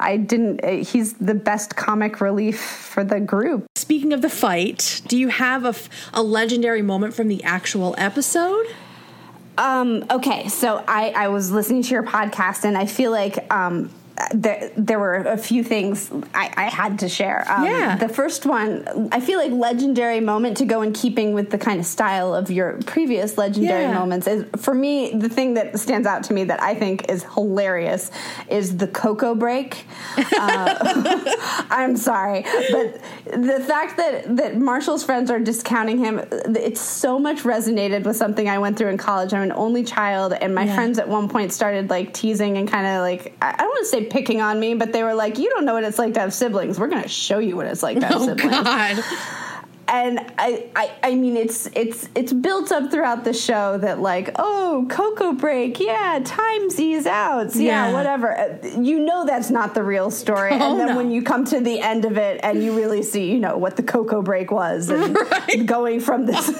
I didn't. uh, He's the best comic relief for the group. Speaking of the fight, do you have a, a legendary moment from the actual episode? Um, okay, so I, I was listening to your podcast, and I feel like um, there there were a few things I, I had to share. Um, Yeah. The first one, I feel like legendary moment to go in keeping with the kind of style of your previous legendary Yeah. moments is for me the thing that stands out to me that I think is hilarious is the cocoa break. Uh, I'm sorry, but the fact that that Marshall's friends are discounting him, it's so much resonated with something I went through in college. I'm an only child, and my Yeah. friends at one point started like teasing and kind of like I I don't want to say picking on me, but they were like, "You don't know what it's like to have siblings. We're going to show you what it's like to have Oh siblings." God! And I, I I mean it's it's it's built up throughout the show that like oh cocoa break yeah time Z's out yeah, Yeah. whatever Uh, you know that's not the real story Oh, and then no. when you come to the end of it and you really see you know what the cocoa break was and going from this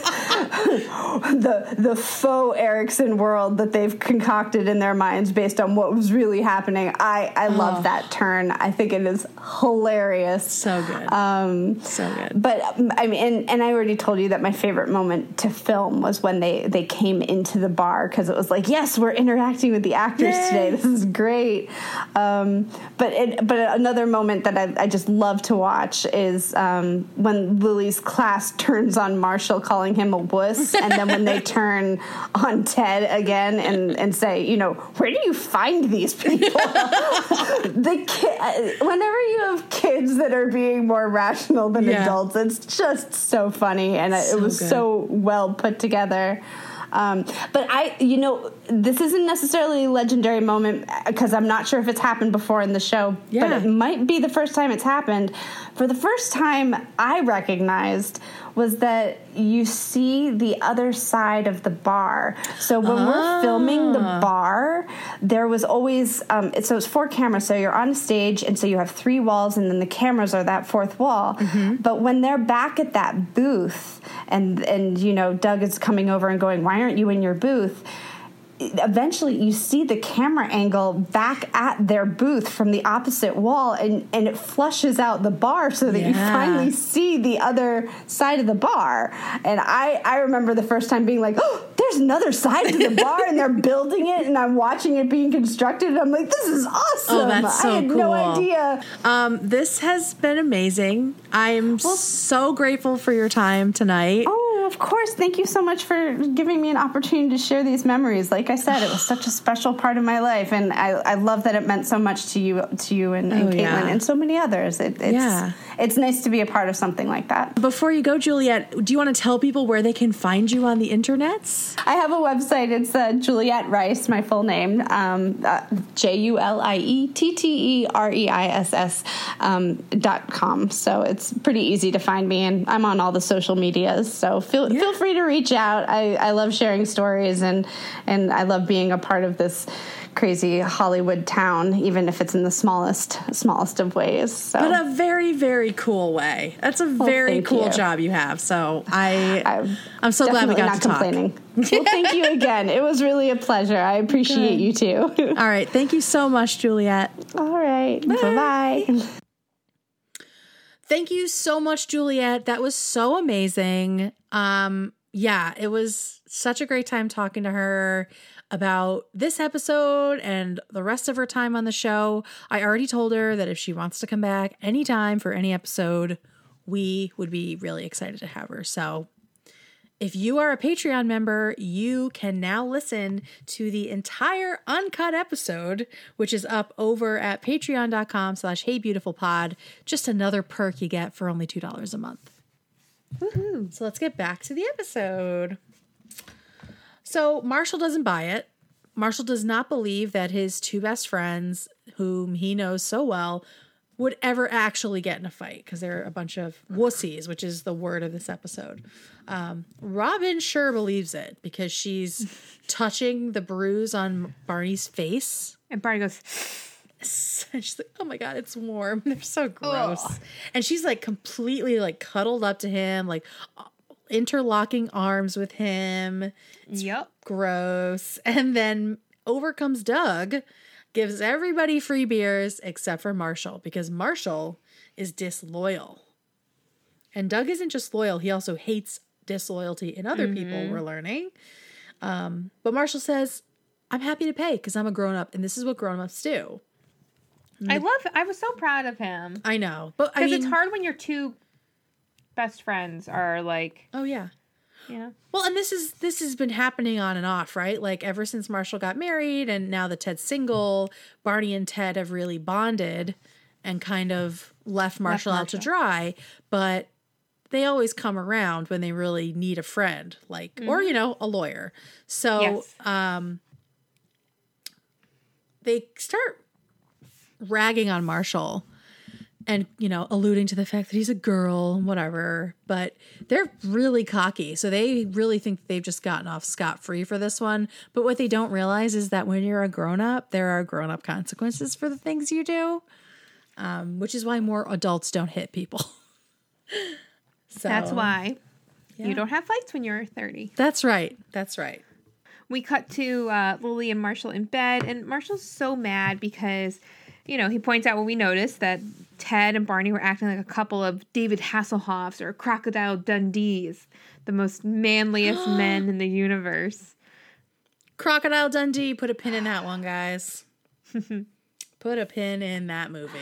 the the faux Eriksen world that they've concocted in their minds based on what was really happening I I love Oh. that turn I think it is hilarious So good. um so good. but um, I mean, and and I already told you that my favorite moment to film was when they they came into the bar because it was like, yes, we're interacting with the actors Yay. today. This is great. Um, but it, but another moment that I, I just love to watch is um, when Lily's class turns on Marshall, calling him a wuss, and then when they turn on Ted again and and say, you know, where do you find these people? the ki- whenever you have kids that are being more rational than Yeah. adults, it's just so funny, and So it was good. so well put together. Um, but I, you know, this isn't necessarily a legendary moment because I'm not sure if it's happened before in the show, Yeah. but it might be the first time it's happened. For the first time, I recognized was that you see the other side of the bar. So when we're filming the bar, there was always um, it- so it's four cameras. So you're on stage, and so you have three walls, and then the cameras are that fourth wall. But when they're back at that booth, and and you know Doug is coming over and going, "Why aren't you in your booth?" Eventually you see the camera angle back at their booth from the opposite wall and, and it flushes out the bar so that you finally see the other side of the bar. And I, I remember the first time being like oh there's another side to the bar and they're building it and i'm watching it being constructed and i'm like this is awesome Oh, that's so i had no idea Um, this has been amazing. I am so grateful for your time tonight. Oh, of course. Thank you so much for giving me an opportunity to share these memories. Like I said, it was such a special part of my life, and I, I love that it meant so much to you, to you, and, and Oh, Caitlin, yeah. and so many others. It, it's Yeah. it's nice to be a part of something like that. Before you go, Juliette, do you want to tell people where they can find you on the internets? I have a website. It's uh, Juliette Reiss, my full name, um, uh, J U L I E T T E R E I S S um, dot com. So it's pretty easy to find me, and I'm on all the social medias. So feel feel free to reach out. I, I love sharing stories, and and I love being a part of this crazy Hollywood town, even if it's in the smallest smallest of ways. So. But a very, very cool way. That's a very cool you. job you have. So I, I'm I'm so glad we got not to talk. complaining. well, thank you again. It was really a pleasure. I appreciate you too. All right, thank you so much, Juliette. All right. Bye bye. Thank you so much, Juliette. That was so amazing. Um, yeah, it was such a great time talking to her about this episode and the rest of her time on the show. I already told her that if she wants to come back anytime for any episode, we would be really excited to have her. So if you are a Patreon member, you can now listen to the entire uncut episode, which is up over at patreon.com slash heybeautifulpod. Just another perk you get for only $2 a month. So let's get back to the episode. So Marshall doesn't buy it. Marshall does not believe that his two best friends, whom he knows so well, would ever actually get in a fight because they're a bunch of wussies, which is the word of this episode. Um, Robin sure believes it because she's touching the bruise on Barney's face. And Barney goes, And she's like, oh my God, it's warm. They're so gross. And she's like completely like cuddled up to him, like interlocking arms with him. "Yep." Gross. And then over comes Doug, gives everybody free beers except for Marshall because Marshall is disloyal. And Doug isn't just loyal, he also hates disloyalty in other people, we're learning. Um, but Marshall says, I'm happy to pay because I'm a grown up and this is what grown ups do. I love. I was so proud of him I know. But I because mean, it's hard when you're two best friends are like, Oh, yeah. you know, Well, and this is this has been happening on and off, right? Like ever since Marshall got married and now that Ted's single, Barney and Ted have really bonded and kind of left Marshall out to dry, but they always come around when they really need a friend, like or you know, a lawyer. So, Yes. um they start ragging on Marshall and you know alluding to the fact that he's a girl whatever but they're really cocky. So they really think they've just gotten off scot-free for this one. But what they don't realize is that when you're a grown-up there are grown-up consequences for the things you do um, which is why more adults don't hit people. So that's why yeah. you don't have fights when you're 30. that's right. That's right. We cut to uh, Lily and Marshall in bed, and Marshall's so mad because, you know, he points out what we noticed that Ted and Barney were acting like a couple of David Hasselhoffs or Crocodile Dundees, the most manliest men in the universe. Crocodile Dundee, put a pin in that one, guys. put a pin in that movie.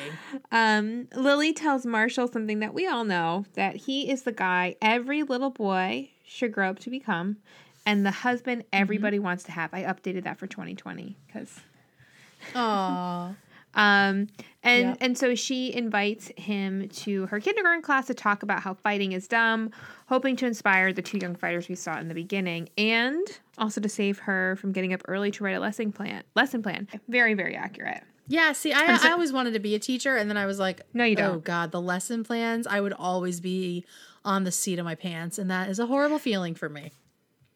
Um, Lily tells Marshall something that we all know that he is the guy every little boy should grow up to become and the husband everybody wants to have. I updated that for 2020 because Aww. Um, and Yep. and so she invites him to her kindergarten class to talk about how fighting is dumb, hoping to inspire the two young fighters we saw in the beginning, and also to save her from getting up early to write a lesson plan. Lesson plan, very very accurate. Yeah, see, I, so- I always wanted to be a teacher, and then I was like, No, you don't. Oh God, the lesson plans. I would always be on the seat of my pants, and that is a horrible feeling for me.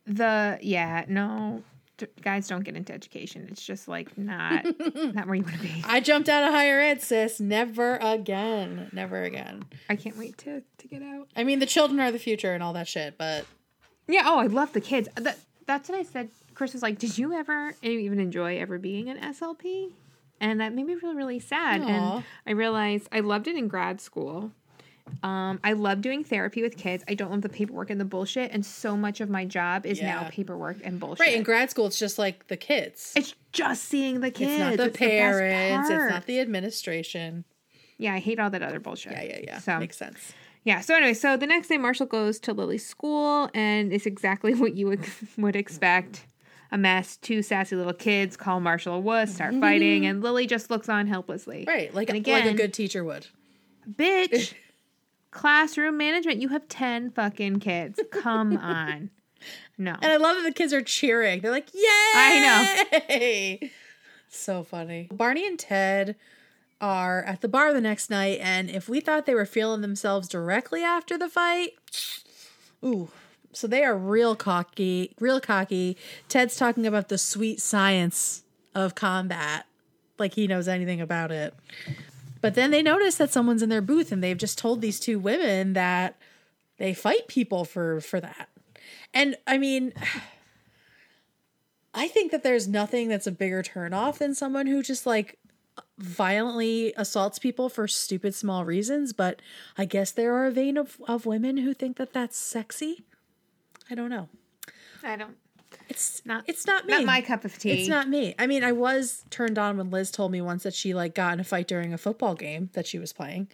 The yeah no. D- Guys don't get into education. It's just like not not where you want to be. I jumped out of higher ed, sis. Never again. Never again. I can't wait to to get out. I mean, the children are the future and all that shit, but Yeah. Oh, I love the kids. That that's what I said. Chris was like, "Did you ever even enjoy ever being an SLP?" And that made me feel really sad. Aw. And I realized I loved it in grad school. Um, I love doing therapy with kids. I don't love the paperwork and the bullshit. And so much of my job is now paperwork and bullshit. right in grad school, it's just like the kids. it's just seeing the kids. It's not the best parents. it's not the administration. Yeah, I hate all that other bullshit. Yeah, yeah, yeah. So Makes sense. Yeah. So anyway, so the next day, Marshall goes to Lily's school, and it's exactly what you would, would expect. A mess. Two sassy little kids call Marshall a wuss, start fighting, and Lily just looks on helplessly. Right, like And like a good teacher would. Bitch. Classroom management. You have ten fucking kids. Come on. No. And I love that the kids are cheering. They're like, "Yay!" I know. so funny. Barney and Ted are at the bar the next night, and if we thought they were feeling themselves directly after the fight, ooh. So they are real cocky, real cocky. Ted's talking about the sweet science of combat, like he knows anything about it. But then they notice that someone's in their booth, and they've just told these two women that they fight people for for that. And I mean, I think that there's nothing that's a bigger turnoff than someone who just like violently assaults people for stupid small reasons. But I guess there are a vein of, of women who think that that's sexy. I don't know. I don't. It's Not-. It's not me. Not my cup of tea. It's not me. I mean, I was turned on when Liz told me once that she like got in a fight during a football game that she was playing.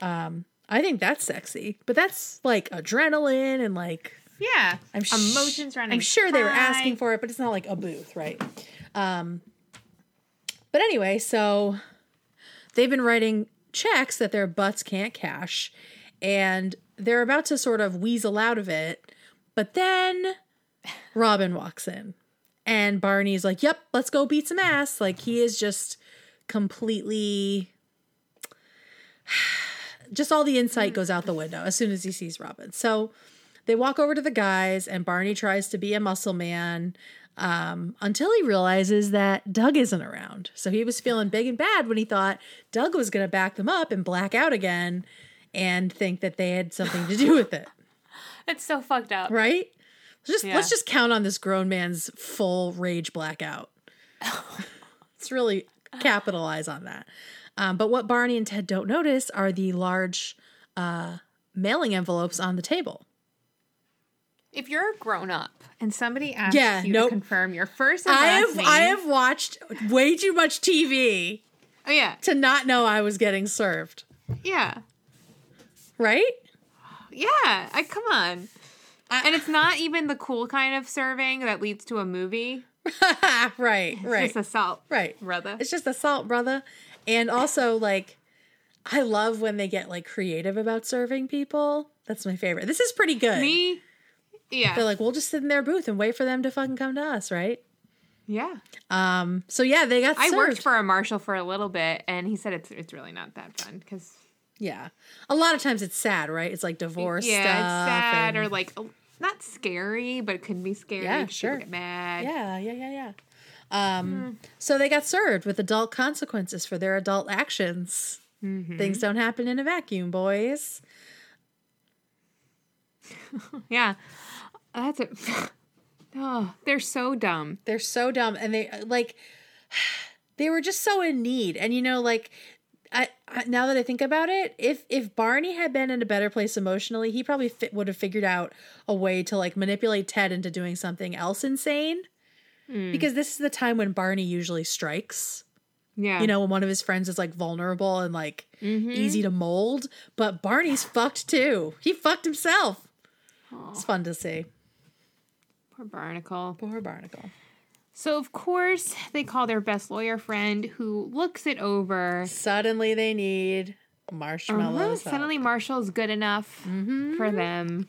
Um, I think that's sexy, but that's like adrenaline and like Yeah. I'm sh- Emotions running. I'm sure they were asking for it, but it's not like a booth, right? Um, but anyway, so they've been writing checks that their butts can't cash, and they're about to sort of weasel out of it. But then Robin walks in, and Barney's like, "Yep, let's go beat some ass." Like he is just completely. Just all the insight goes out the window as soon as he sees Robin. So they walk over to the guys, and Barney tries to be a muscle man um, until he realizes that Doug isn't around. So he was feeling big and bad when he thought Doug was going to back them up and black out again and think that they had something to do with it, It's so fucked up. right? Just Yeah. let's just count on this grown man's full rage blackout. let's really capitalize on that. Um, but what Barney and Ted don't notice are the large uh, mailing envelopes on the table. If you're a grown up and somebody asks Yeah, you nope. to confirm your first and I have name, I have watched way too much TV oh yeah, to not know I was getting served. yeah, Right? yeah. I come on. And it's not even the cool kind of serving that leads to a movie. right, right. It's just assault, right. brother. It's just assault, brother. And also like I love when they get like creative about serving people. That's my favorite. This is pretty good. Me, yeah, They're like, we'll just sit in their booth and wait for them to fucking come to us, right? yeah. Um, so yeah, they got I served. worked for a marshal for a little bit, and he said it's it's really not that fun because yeah. A lot of times it's sad, right? It's like divorce yeah, stuff. it's sad and- or like not scary, but it can be scary. Yeah, people sure. Get mad. Yeah, yeah, yeah, yeah. Um, So they got served with adult consequences for their adult actions. Things don't happen in a vacuum, boys. Yeah. That's it. Oh, they're so dumb. They're so dumb, and they like. they were just so in need. And you know, like I, I now that I think about it, if if Barney had been in a better place emotionally, he probably fit, would have figured out a way to like manipulate Ted into doing something else insane. Hmm. Because this is the time when Barney usually strikes. Yeah. You know, when one of his friends is like vulnerable and like mm-hmm. easy to mold, but Barney's fucked too. He fucked himself. It's fun to see. Poor Barnacle. Poor Barnacle. So, of course, they call their best lawyer friend who looks it over. Suddenly they need Uh-huh. marshmallows. Suddenly, Marshall's good enough for them.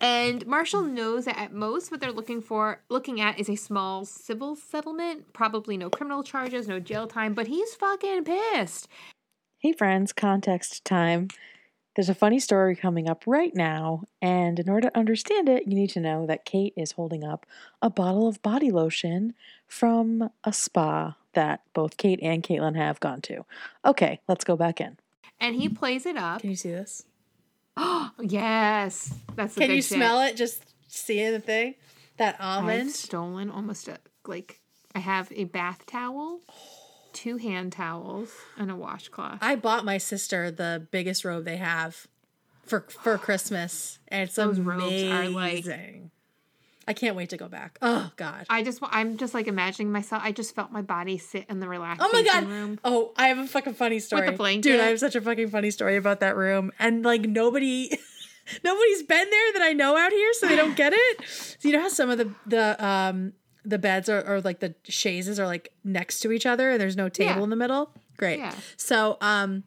And Marshall knows that at most what they're looking for, looking at, is a small civil settlement. Probably no criminal charges, no jail time, but he's fucking pissed. Hey, friends, context time. There's a funny story coming up right now, and in order to understand it, you need to know that Kate is holding up a bottle of body lotion from a spa that both Kate and Caitlin have gone to. Okay, let's go back in. And he plays it up. Can you see this? Oh, yes, that's the Can good you shit. smell it? Just seeing the thing? That I've almond? stolen almost a, like I have a bath towel, oh. Two hand towels, and a washcloth. I bought my sister the biggest robe they have for for Christmas, and it's Those amazing. robes are, like- I can't wait to go back. Oh God. I just, I'm just like imagining myself. I just felt my body sit in the Oh relaxation my god! room. Oh, I have a fucking funny story. blanket? Dude, I have such a fucking funny story about that room. And like nobody nobody's been there that I know out here, so they don't get it. So you know how some of the the um the beds are or like the chaises are like next to each other and there's no table Yeah. in the middle? Great. Yeah. So um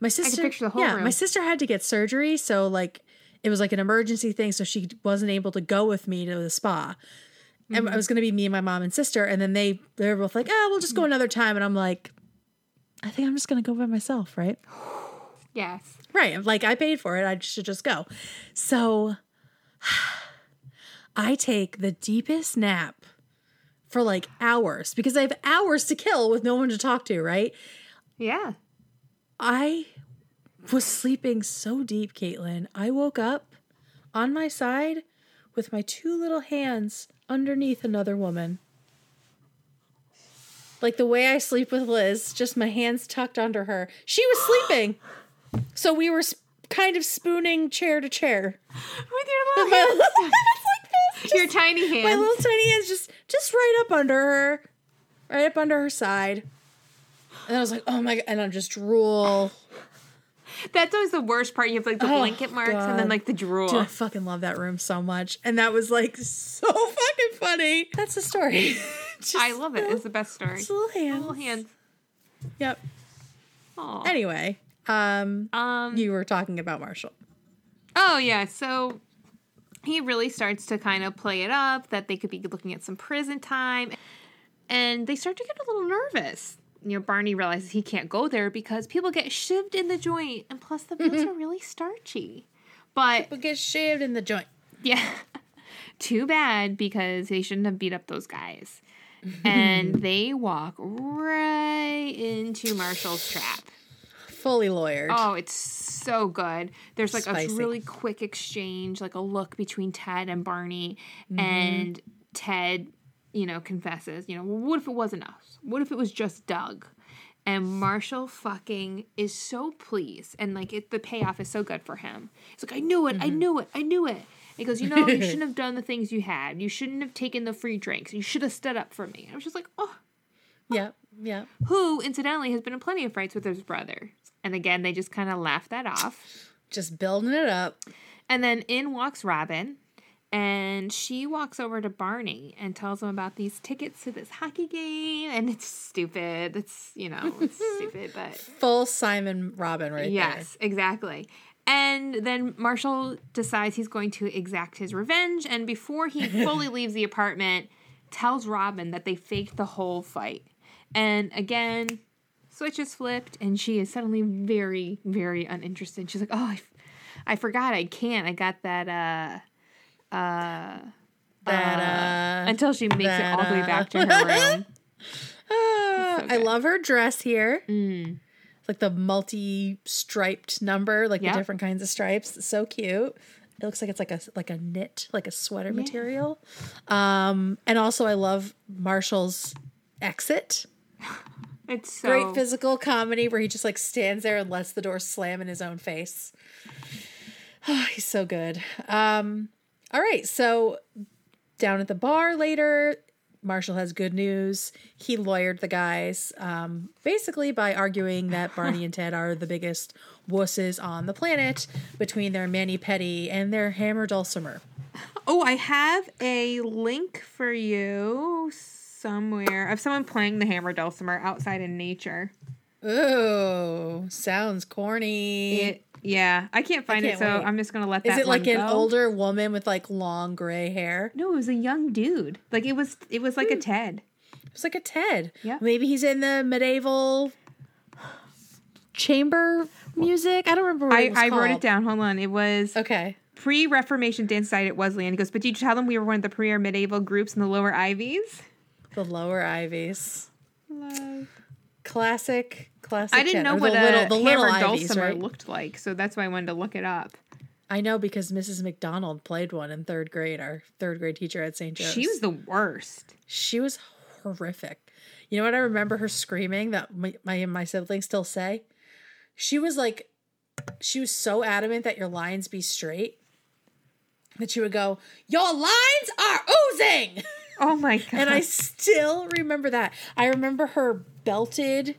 my sister picture the whole yeah, room. my sister had to get surgery, so like it was like an emergency thing, so she wasn't able to go with me to the spa. And Mm-hmm. it was gonna be me and my mom and sister, and then they they were both like, "Oh, we'll just go another time." And I'm like, I think I'm just gonna go by myself, right? Yes. Right. Like I paid for it, I should just go. So I take the deepest nap for like hours because I have hours to kill with no one to talk to, right? Yeah. I was sleeping so deep, Caitlin. I woke up on my side with my two little hands underneath another woman. Like the way I sleep with Liz, just my hands tucked under her. She was sleeping. So we were sp- kind of spooning chair to chair. With your My little hands like this. your tiny hands. my little tiny hands just just right up under her. Right up under her side. And I was like, oh my god, and I'm just drool. That's always the worst part. You have like the Oh, blanket marks and then like the drool. Dude, I fucking love that room so much. And that was like so fucking funny. That's the story. I love it. It's the best story. Little hands. Little hands. Yep. Aw. Anyway, um, Um. you were talking about Marshall. Oh yeah. So he really starts to kind of play it up that they could be looking at some prison time, and they start to get a little nervous. You know, Barney realizes he can't go there because people get shivved in the joint, and plus the beds mm-hmm. are really starchy. But But get shaved in the joint. Yeah. Too bad because they shouldn't have beat up those guys. and they walk right into Marshall's trap. Fully lawyered. Oh, it's so good. There's like Spicy. a really quick exchange, like a look between Ted and Barney. Mm-hmm. And Ted, you know, confesses, you know, well, what if it wasn't us? What if it was just Doug? And Marshall fucking is so pleased. And like it, the payoff is so good for him. He's like, I knew it. I mm-hmm. knew it. I knew it. He goes, you know, you shouldn't have done the things you had. You shouldn't have taken the free drinks. You should have stood up for me. I was just like, oh, yeah, yeah. who incidentally has been in plenty of fights with his brother. And again, they just kind of laugh that off. Just building it up. And then in walks Robin, and she walks over to Barney and tells him about these tickets to this hockey game. And it's stupid. It's, you know, it's stupid, but Full Simon Robin right there. yes, exactly. And then Marshall decides he's going to exact his revenge. And before he fully leaves the apartment, tells Robin that they faked the whole fight. And again, switch is flipped, and she is suddenly very, very uninterested. She's like, "Oh, I, f- I forgot. I can't. I got that." uh uh That, uh, until she makes it all the way back to her room. Ah, I love her dress here. Mm. Like the multi striped number, like Yep. the different kinds of stripes. It's so cute. It looks like it's like a like a knit, like a sweater material. Um, and also I love Marshall's exit. It's so Great physical comedy where he just like stands there and lets the door slam in his own face. Oh, He's so good. Um, all right, so down at the bar later, Marshall has good news. He lawyered the guys, um, basically by arguing that Barney and Ted are the biggest wusses on the planet between their mani pedi and their hammer dulcimer. Oh, I have a link for you somewhere of someone playing the hammer dulcimer outside in nature. Ooh, sounds corny. It, yeah, I can't find it, can't so wait. I'm just gonna let that. Is it like an go. older woman with like long gray hair? No, it was a young dude. Like it was. It was like a hmm. Ted. It was like a Ted. Yeah. Maybe he's in the medieval chamber music. I don't remember what I, it was I wrote it down. Hold on. It was Okay. pre-Reformation dance site at Wesleyan. He goes, but did you tell them we were one of the premier medieval groups in the lower Ivies? The lower ivies. Love. Classic, classic. I didn't know what the a little, the little ivies, dulcimer right? looked like, so that's why I wanted to look it up. I know because Mrs. McDonald played one in third grade. Our third grade teacher at St. Joe's. She was the worst. She was horrific. You know what I remember her screaming that my, my my siblings still say? She was like she was so adamant that your lines be straight that she would go, "Your lines are oozing." Oh my god! and I still remember that. I remember her belted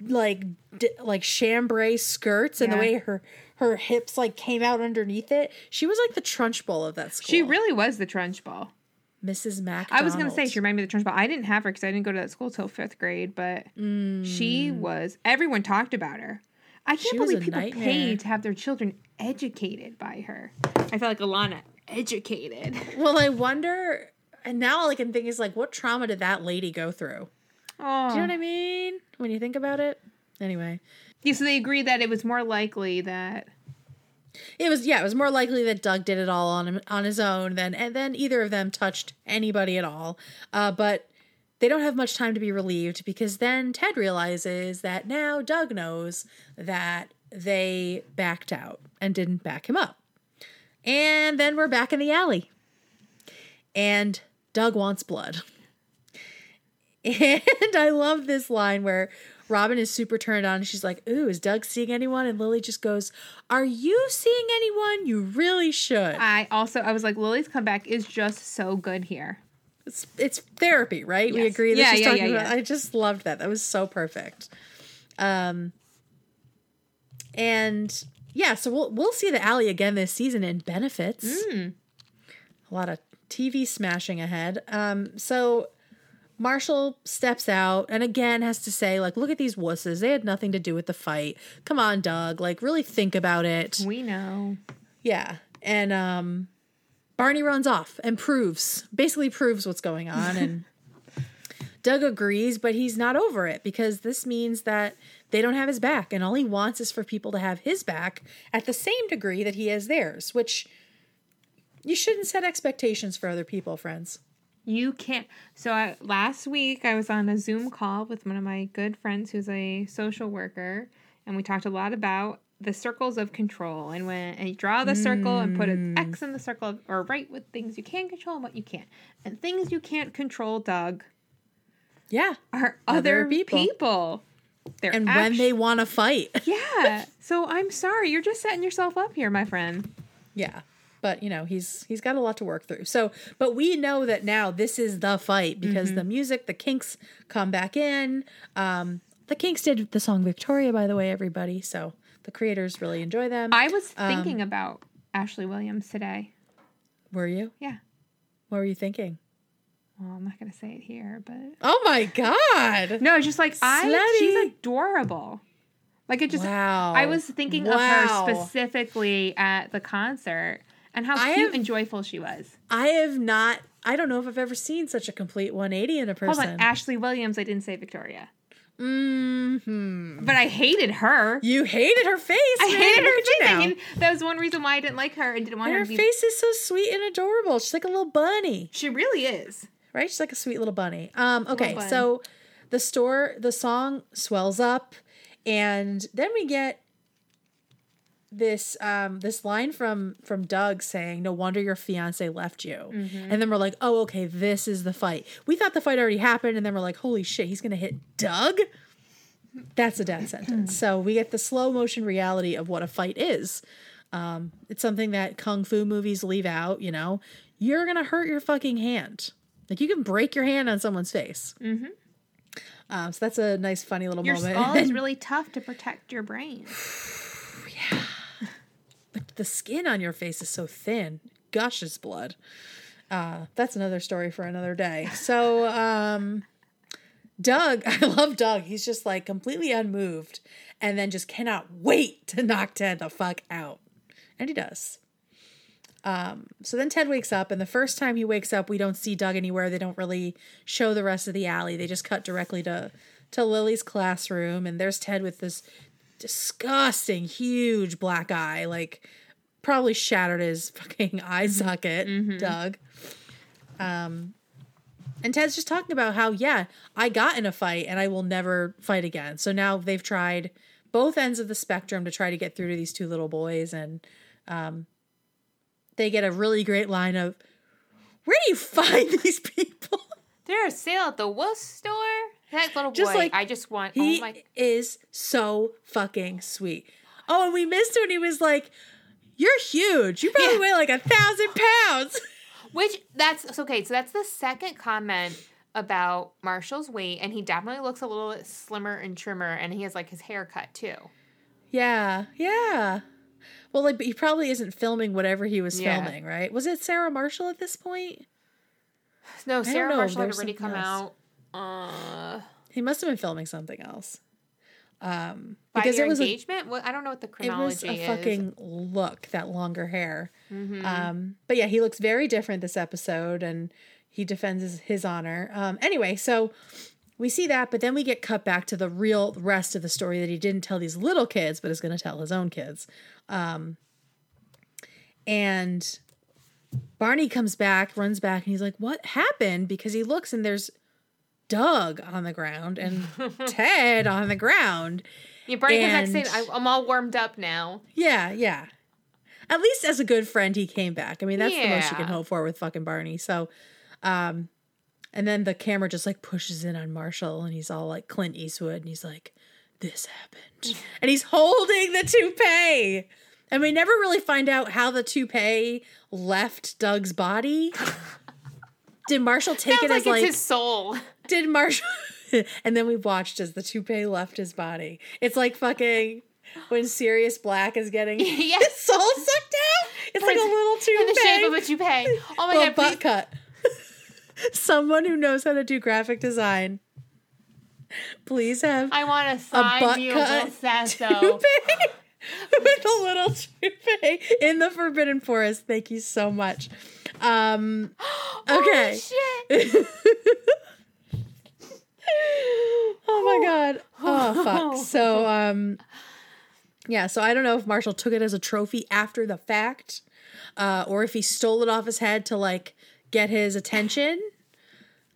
like d- like chambray skirts and the way her her hips like came out underneath it. She was like the Trunchbull of that school. she really was the Trunchbull. Mrs. Mac. I was gonna say she reminded me of the Trunchbull. I didn't have her because I didn't go to that school till fifth grade, but she was. Everyone talked about her. I can't Mm. She believe people nightmare. pay to have their children educated by her. I felt like Alana educated. Well, I wonder. And now all I can think is like, what trauma did that lady go through? Oh, Do you know what I mean? When you think about it. Anyway, yeah. So they agreed that it was more likely that it was yeah, it was more likely that Doug did it all on him, on his own than and then either of them touched anybody at all. Uh, but they don't have much time to be relieved because then Ted realizes that now Doug knows that they backed out and didn't back him up. And then we're back in the alley. And Doug wants blood. And I love this line where Robin is super turned on. She's like, Ooh, is Doug seeing anyone? And Lily just goes, Are you seeing anyone? You really should. I also I was like Lily's comeback is just so good here. It's, it's therapy, right? We agree that Yeah, she's yeah, talking yeah, about. yeah. I just loved that. That was so perfect. Um, and yeah, so we'll we'll see the alley again this season in benefits. Mm. A lot of TV smashing ahead. Um, so Marshall steps out and again has to say, like, look at these wusses. They had nothing to do with the fight. Come on, Doug. Like, really think about it. We know. Yeah. And um Barney runs off and proves, basically proves what's going on and Doug agrees, but he's not over it because this means that they don't have his back and all he wants is for people to have his back at the same degree that he has theirs, which you shouldn't set expectations for other people, friends. You can't. So I, last week I was on a Zoom call with one of my good friends who's a social worker, and we talked a lot about the circles of control and when and you draw the circle and put an mm. X in the circle of, or write with things you can control and what you can't. And things you can't control, Doug, Yeah. are Other other, people. people. They're And when they want to fight. yeah. So I'm sorry, you're just setting yourself up here, my friend. Yeah. But you know, he's he's got a lot to work through. So, but we know that now this is the fight because Mm-hmm. the music, the Kinks come back in. Um the Kinks did the song Victoria by the way, everybody. So, the creators really enjoy them. I was Um, thinking about Ashley Williams today. were you? Yeah. What were you thinking? Well, I'm not going to say it here, but Oh my god. No, just like I, Slutty. she's adorable. Like it just, Wow. I was thinking Wow. of her specifically at the concert and how I cute have- and joyful she was. I have not I don't know if I've ever seen such a complete 180 in a Hold person. on, Ashley Williams. I didn't say Victoria, hmm but I hated her. You hated her face. I man. hated her face. That was one reason why I didn't like her and didn't want And her her be. face is so sweet and adorable. She's like a little bunny. She really is. right? She's like a sweet little bunny. Um, okay, bun. so the store, the song swells up, and then we get this um this line from from Doug saying, "No wonder your fiance left you." And then we're like, "Oh, okay, this is the fight." We thought the fight already happened, and then we're like, "Holy shit, he's gonna hit Doug." That's a death sentence. So we get the slow motion reality of what a fight is. Um, it's something that kung fu movies leave out. You know, you're gonna hurt your fucking hand. Like you can break your hand on someone's face. Mm-hmm. Um, so that's a nice, funny little Your moment. skull is really tough to protect your brain. but the skin on your face is so thin, gushes blood. Uh, that's another story for another day. So, um, Doug, I love Doug. He's just like completely unmoved and then just cannot wait to knock Ted the fuck out. And he does. Um, so then Ted wakes up, and the first time he wakes up, we don't see Doug anywhere. They don't really show the rest of the alley. They just cut directly to to Lily's classroom, and there's Ted with this disgusting, huge black eye, like probably shattered his fucking eye socket. Doug. Um, and Ted's just talking about how, yeah, I got in a fight and I will never fight again. So now they've tried both ends of the spectrum to try to get through to these two little boys, and um, they get a really great line of, "Where do you find these people?" they're a sale at the Wolf store. That little Just boy, like I just want. Oh he oh my! is so fucking sweet. Oh, and we missed when he was like, "You're huge. You probably Yeah. weigh like a thousand pounds." Which that's okay. So that's the second comment about Marshall's weight, and he definitely looks a little bit slimmer and trimmer, and he has like his haircut too. yeah, yeah. Well, like, but he probably isn't filming whatever he was Yeah. filming, right? Was it Sarah Marshall at this point? No, Sarah Marshall had already come else. out. Uh, He must have been filming something else. Um, because it was a, engagement. I don't know what the it chronology was a is. fucking look that longer hair. Mhm. Um, but yeah, he looks very different this episode, and he defends his, his honor. Um, anyway, so we see that, but then we get cut back to the real rest of the story that he didn't tell these little kids, but is going to tell his own kids. Um, and Barney comes back, runs back, and he's like, "What happened?" Because he looks and there's Doug on the ground and Ted on the ground. yeah, Barney comes back saying, "I'm all warmed up now." Yeah, yeah. At least as a good friend, he came back. I mean, that's the most you can hope for with fucking Barney. So, um, and then the camera just like pushes in on Marshall, and he's all like Clint Eastwood, and he's like, "This happened," and he's holding the toupee. And we never really find out how the toupee left Doug's body. Did Marshall take Sounds it like as it's like? his soul. Did Marshall? and then we watched as the toupee left his body. It's like fucking when Sirius Black is getting Yes. his soul sucked out. It's like a little toupee. in the shape of a toupee. Oh my little god! butt Please, cut. Someone who knows how to do graphic design. Please have I want to sign butt you cut a sasso. with a little toupee in the Forbidden Forest. Thank you so much. Um, okay. Oh, oh my god. Oh fuck. So um yeah, so I don't know if Marshall took it as a trophy after the fact uh or if he stole it off his head to like get his attention.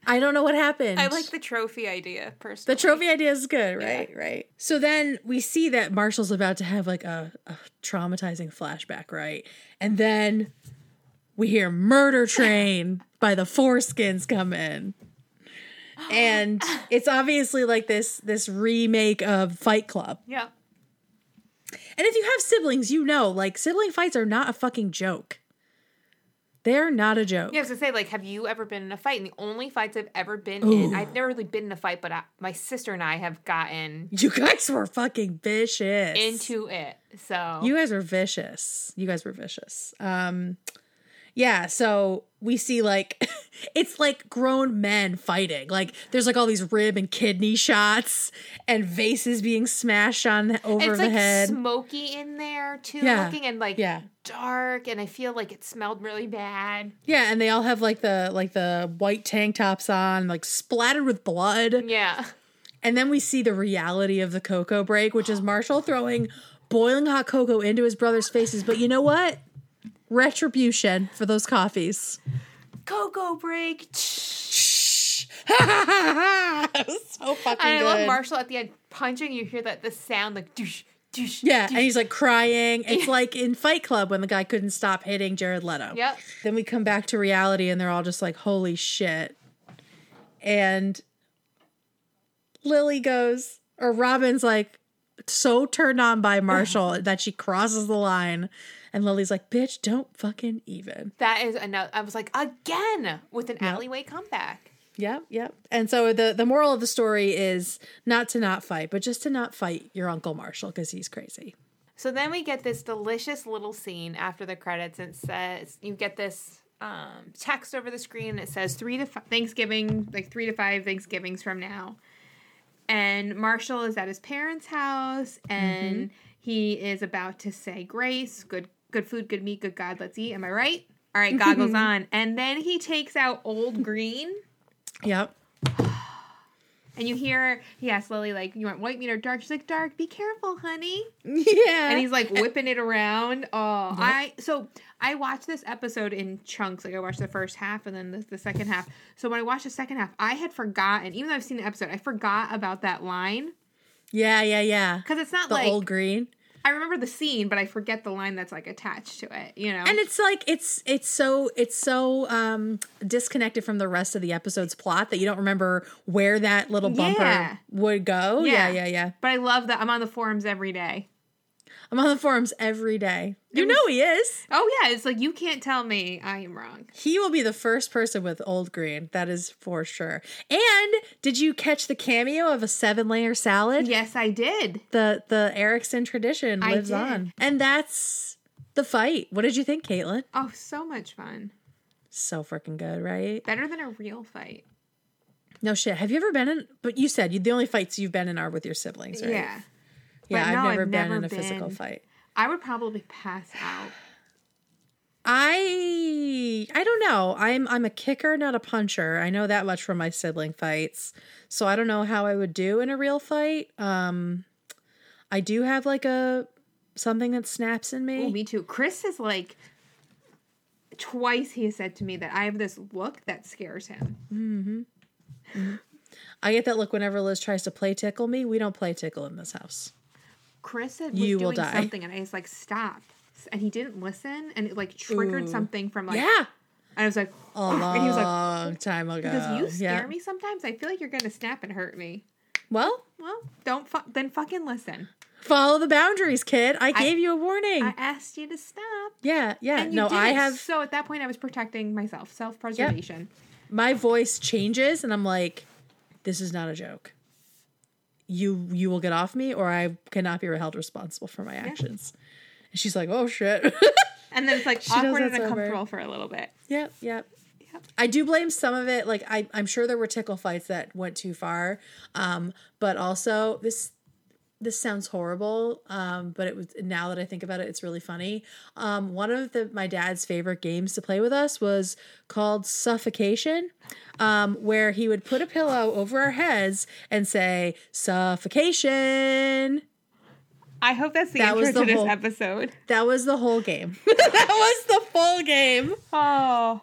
I don't know what happened. I like the trophy idea personally. the trophy idea is good, right? Right. So then we see that Marshall's about to have like a, a traumatizing flashback, right? And then we hear Murder Train by the Foreskins come in. And it's obviously like this this remake of Fight Club. Yeah. And if you have siblings, you know, like sibling fights are not a fucking joke. They're not a joke. Yeah, I was gonna say, like, have you ever been in a fight? And the only fights I've ever been in, I've never really been in a fight, but I, my sister and I have gotten You guys were fucking vicious. into it. So You guys were vicious. You guys were vicious. Um yeah, so we see like it's like grown men fighting. Like there's like all these rib and kidney shots and vases being smashed on over it's the like head. smoky in there too, Yeah. looking and like Yeah. dark, and I feel like it smelled really bad. yeah, and they all have like the like the white tank tops on, like splattered with blood. Yeah, And then we see the reality of the cocoa break, which is Marshall throwing boiling hot cocoa into his brother's faces. But you know what? Retribution for those coffees. cocoa break. was so fucking And I good. love Marshall at the end punching. You hear that the sound like douche Yeah, and he's like crying. It's like in Fight Club when the guy couldn't stop hitting Jared Leto. Yep. Then we come back to reality and they're all just like, holy shit. And Lily goes, or Robin's like so turned on by Marshall that she crosses the line. And Lily's like, bitch, don't fucking even. That is another. I was like, again with an alleyway comeback. Yep, yep. And so the the moral of the story is not to not fight, but just to not fight your uncle Marshall because he's crazy. So then we get this delicious little scene after the credits. And it says you get this um, text over the screen. It says three to five Thanksgiving, like three to five Thanksgivings from now. And Marshall is at his parents' house, and he is about to say grace. Good, good food, good meat, good God. Let's eat. Am I right? All right, goggles on. And then he takes out Old Green. Yep. And you hear he asks Lily, like, you want white meat or dark? She's like, dark, be careful, honey. Yeah. And he's like whipping it around. Oh, I so I watched this episode in chunks. Like I watched the first half and then the, the second half. So when I watched the second half, I had forgotten, even though I've seen the episode, I forgot about that line. Yeah, yeah, yeah. Because it's not The like old green. I remember the scene, but I forget the line that's like attached to it, you know? And it's like it's it's so it's so um disconnected from the rest of the episode's plot that you don't remember where that little bumper Yeah. would go. Yeah. Yeah. yeah, yeah, but I love that I'm on the forums every day. I'm on the forums every day. You know he is. Oh yeah, it's like you can't tell me I am wrong. He will be the first person with old green. That is for sure. And did you catch the cameo of a seven layer salad? Yes, I did. The the Eriksen tradition lives on. And that's the fight. What did you think, Caitlin? Oh, so much fun. So freaking good, right? Better than a real fight. No shit. Have you ever been in? But you said you, the only fights you've been in are with your siblings, right? Yeah. Yeah, But I've never I've been never in a physical fight. I would probably pass out. I I don't know. I'm I'm a kicker, not a puncher. I know that much from my sibling fights. So I don't know how I would do in a real fight. Um I do have like a something that snaps in me. Oh, me too. Chris is like twice he has said to me that I have this look that scares him. mm-hmm I get that look whenever Liz tries to play tickle me. We don't play tickle in this house. Chris was You doing something and I was like, stop. And he didn't listen and it like triggered Ooh. something from like yeah. and I was like A and he was like long time ago. Because you scare Yeah. me sometimes. I feel like you're gonna snap and hurt me. Well, Well, don't fu- then fucking listen. follow the boundaries, kid. I gave you a warning. I asked you to stop. yeah, yeah. No, I didn't. have So at that point, I was protecting myself, self preservation. my voice changes and I'm like, this is not a joke. You you will get off me or I cannot be held responsible for my actions. And she's like, oh shit. And then it's like She awkward and uncomfortable for a little bit. yep, yep. Yep. I do blame some of it. Like I, I'm sure there were tickle fights that went too far. Um, but also this this sounds horrible. Um, but it was now that I think about it, it's really funny. Um, one of the my dad's favorite games to play with us was called suffocation, um, where he would put a pillow over our heads and say suffocation. I hope that's the That was intro the to this episode. That was the whole game. that was the full game. Oh,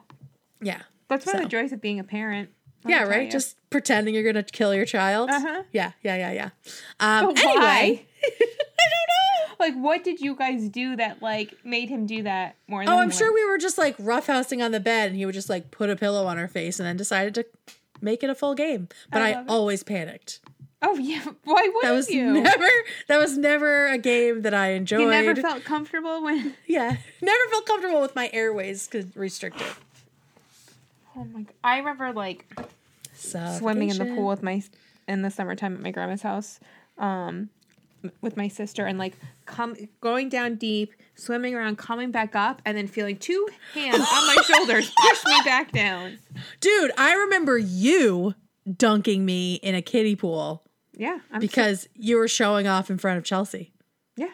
Yeah. that's one of the joys of being a parent. Yeah, right. you. Just pretending you're gonna kill your child. Uh-huh. Yeah, yeah, yeah, yeah. Um, But anyway, why? like, what did you guys do that like made him do that more? Than oh, I'm sure we were just like roughhousing on the bed, and he would just like put a pillow on her face, and then decided to make it a full game. But I I, always panicked. Oh yeah. Why would That was you? never. That was never a game that I enjoyed. you never felt comfortable when. yeah, never felt comfortable with my airways restricted. Oh my! God. I remember like swimming in the pool with my in the summertime at my grandma's house um with my sister and like come going down deep swimming around coming back up and then feeling two hands on my shoulders push me back down. Dude, I remember you dunking me in a kiddie pool. Yeah I'm because you were showing off in front of Chelsea. yeah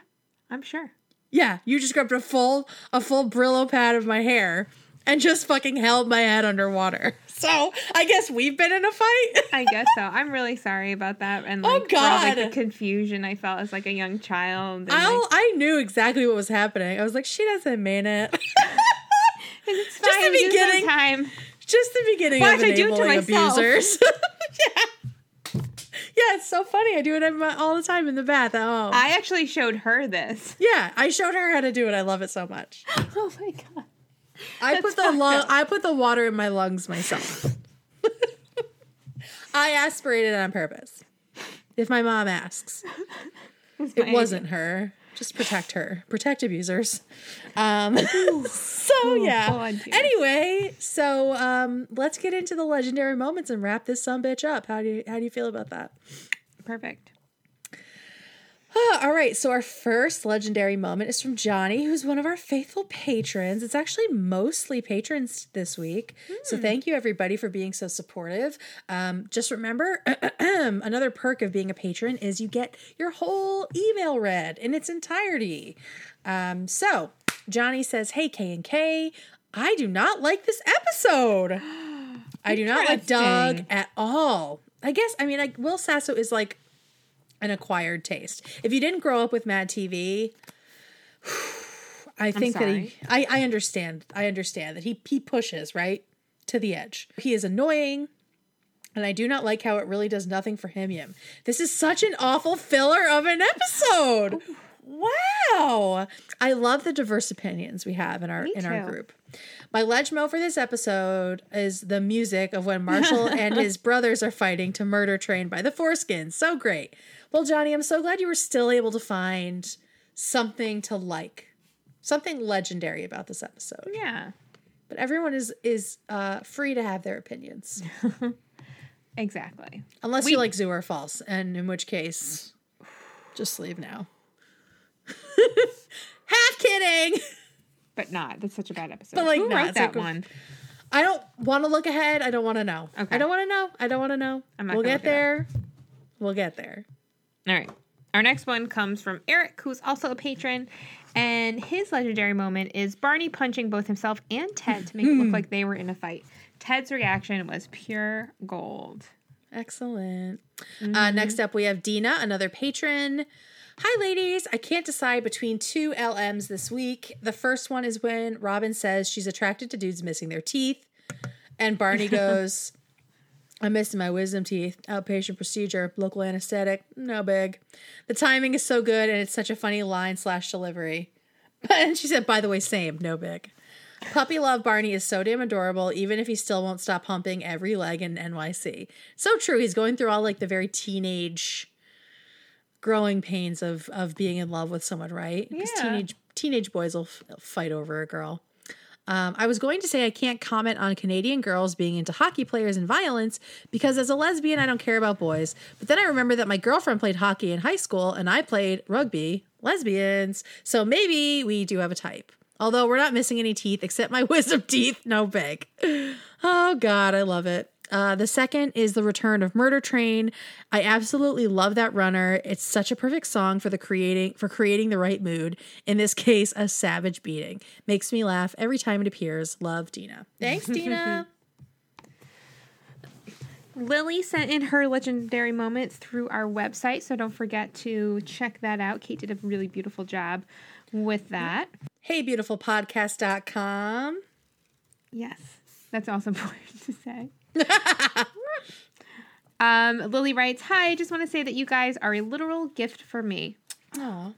i'm sure. Yeah, you just grabbed a full a full Brillo pad of my hair and just fucking held my head underwater. So I guess we've been in a fight. i guess so i'm really sorry about that and Oh, like all, like, the confusion i felt as like a young child and, I like, I knew exactly what was happening. I was like, she doesn't mean it. it's just the fine, give some beginning. time just the beginning Watch, of I do it to enabling myself. abusers. yeah. Yeah, it's so funny. I do it all the time in the bath at home. I actually showed her this. yeah, I showed her how to do it. I love it so much. Oh my god. I put the lung. I put the water in my lungs myself. I aspirated on purpose. If my mom asks, it wasn't her. Just protect her. Protect abusers. Um, so yeah. full on tears. Anyway, so um, let's get into the legendary moments and wrap this some bitch up. How do you how do you feel about that? Perfect. All right, so our first legendary moment is from Johnny, who's one of our faithful patrons. It's actually mostly patrons this week. So thank you, everybody, for being so supportive. Um, just remember another perk of being a patron is you get your whole email read in its entirety. Um, so Johnny says, Hey, K and K, I do not like this episode. I do not like Doug at all. I guess, I mean, like, Will Sasso is like an acquired taste. If you didn't grow up with Mad TV, I think that he, I, I understand. I understand that he he pushes right to the edge. He is annoying, and I do not like how it really does nothing for him. Yim. This is such an awful filler of an episode. Wow, I love the diverse opinions we have in our in our group. My legmo for this episode is the music of when Marshall and his brothers are fighting to murder train by the foreskins. So great. Well, Johnny, I'm so glad you were still able to find something to like, something legendary about this episode. Yeah. But everyone is is uh, free to have their opinions, Exactly. unless We- you like zoo or false, and in which case, just leave now. Half kidding. But not. That's such a bad episode. But, like, Who not. wrote that like one? I don't want to look ahead. I don't want to know. Okay. I don't want to know. I don't want to know. I'm not we'll get there. We'll get there. All right. Our next one comes from Eric, who's also a patron. And his legendary moment is Barney punching both himself and Ted to make it look like they were in a fight. Ted's reaction was pure gold. Excellent. Uh, Mm-hmm. next up, we have Dina, another patron. Hi, ladies. I can't decide between two LMs this week. The first one is when Robin says she's attracted to dudes missing their teeth. And Barney goes, I'm missing my wisdom teeth. Outpatient procedure, local anesthetic, no big. The timing is so good and it's such a funny line slash delivery. And she said, by the way, same, no big. Puppy Love Barney is so damn adorable, even if he still won't stop humping every leg in NYC. So true. He's going through all like the very teenage growing pains of of being in love with someone, right? Because Yeah. teenage teenage boys will f- fight over a girl. Um, I was going to say I can't comment on Canadian girls being into hockey players and violence because as a lesbian, I don't care about boys. But then I remember that my girlfriend played hockey in high school and I played rugby, lesbians. So maybe we do have a type. Although we're not missing any teeth except my wisdom teeth, no big. Oh, God, I love it. Uh, the second is the return of Murder Train. I absolutely love that runner. It's such a perfect song for the creating for creating the right mood. In this case, a savage beating makes me laugh every time it appears. Love Dina. Thanks, Dina. Lily sent in her legendary moments through our website, so don't forget to check that out. Kate did a really beautiful job with that. hey, beautifulpodcast.com. Yes, that's also important to say. Um, Lily writes, "Hi, I just want to say that you guys are a literal gift for me. Oh,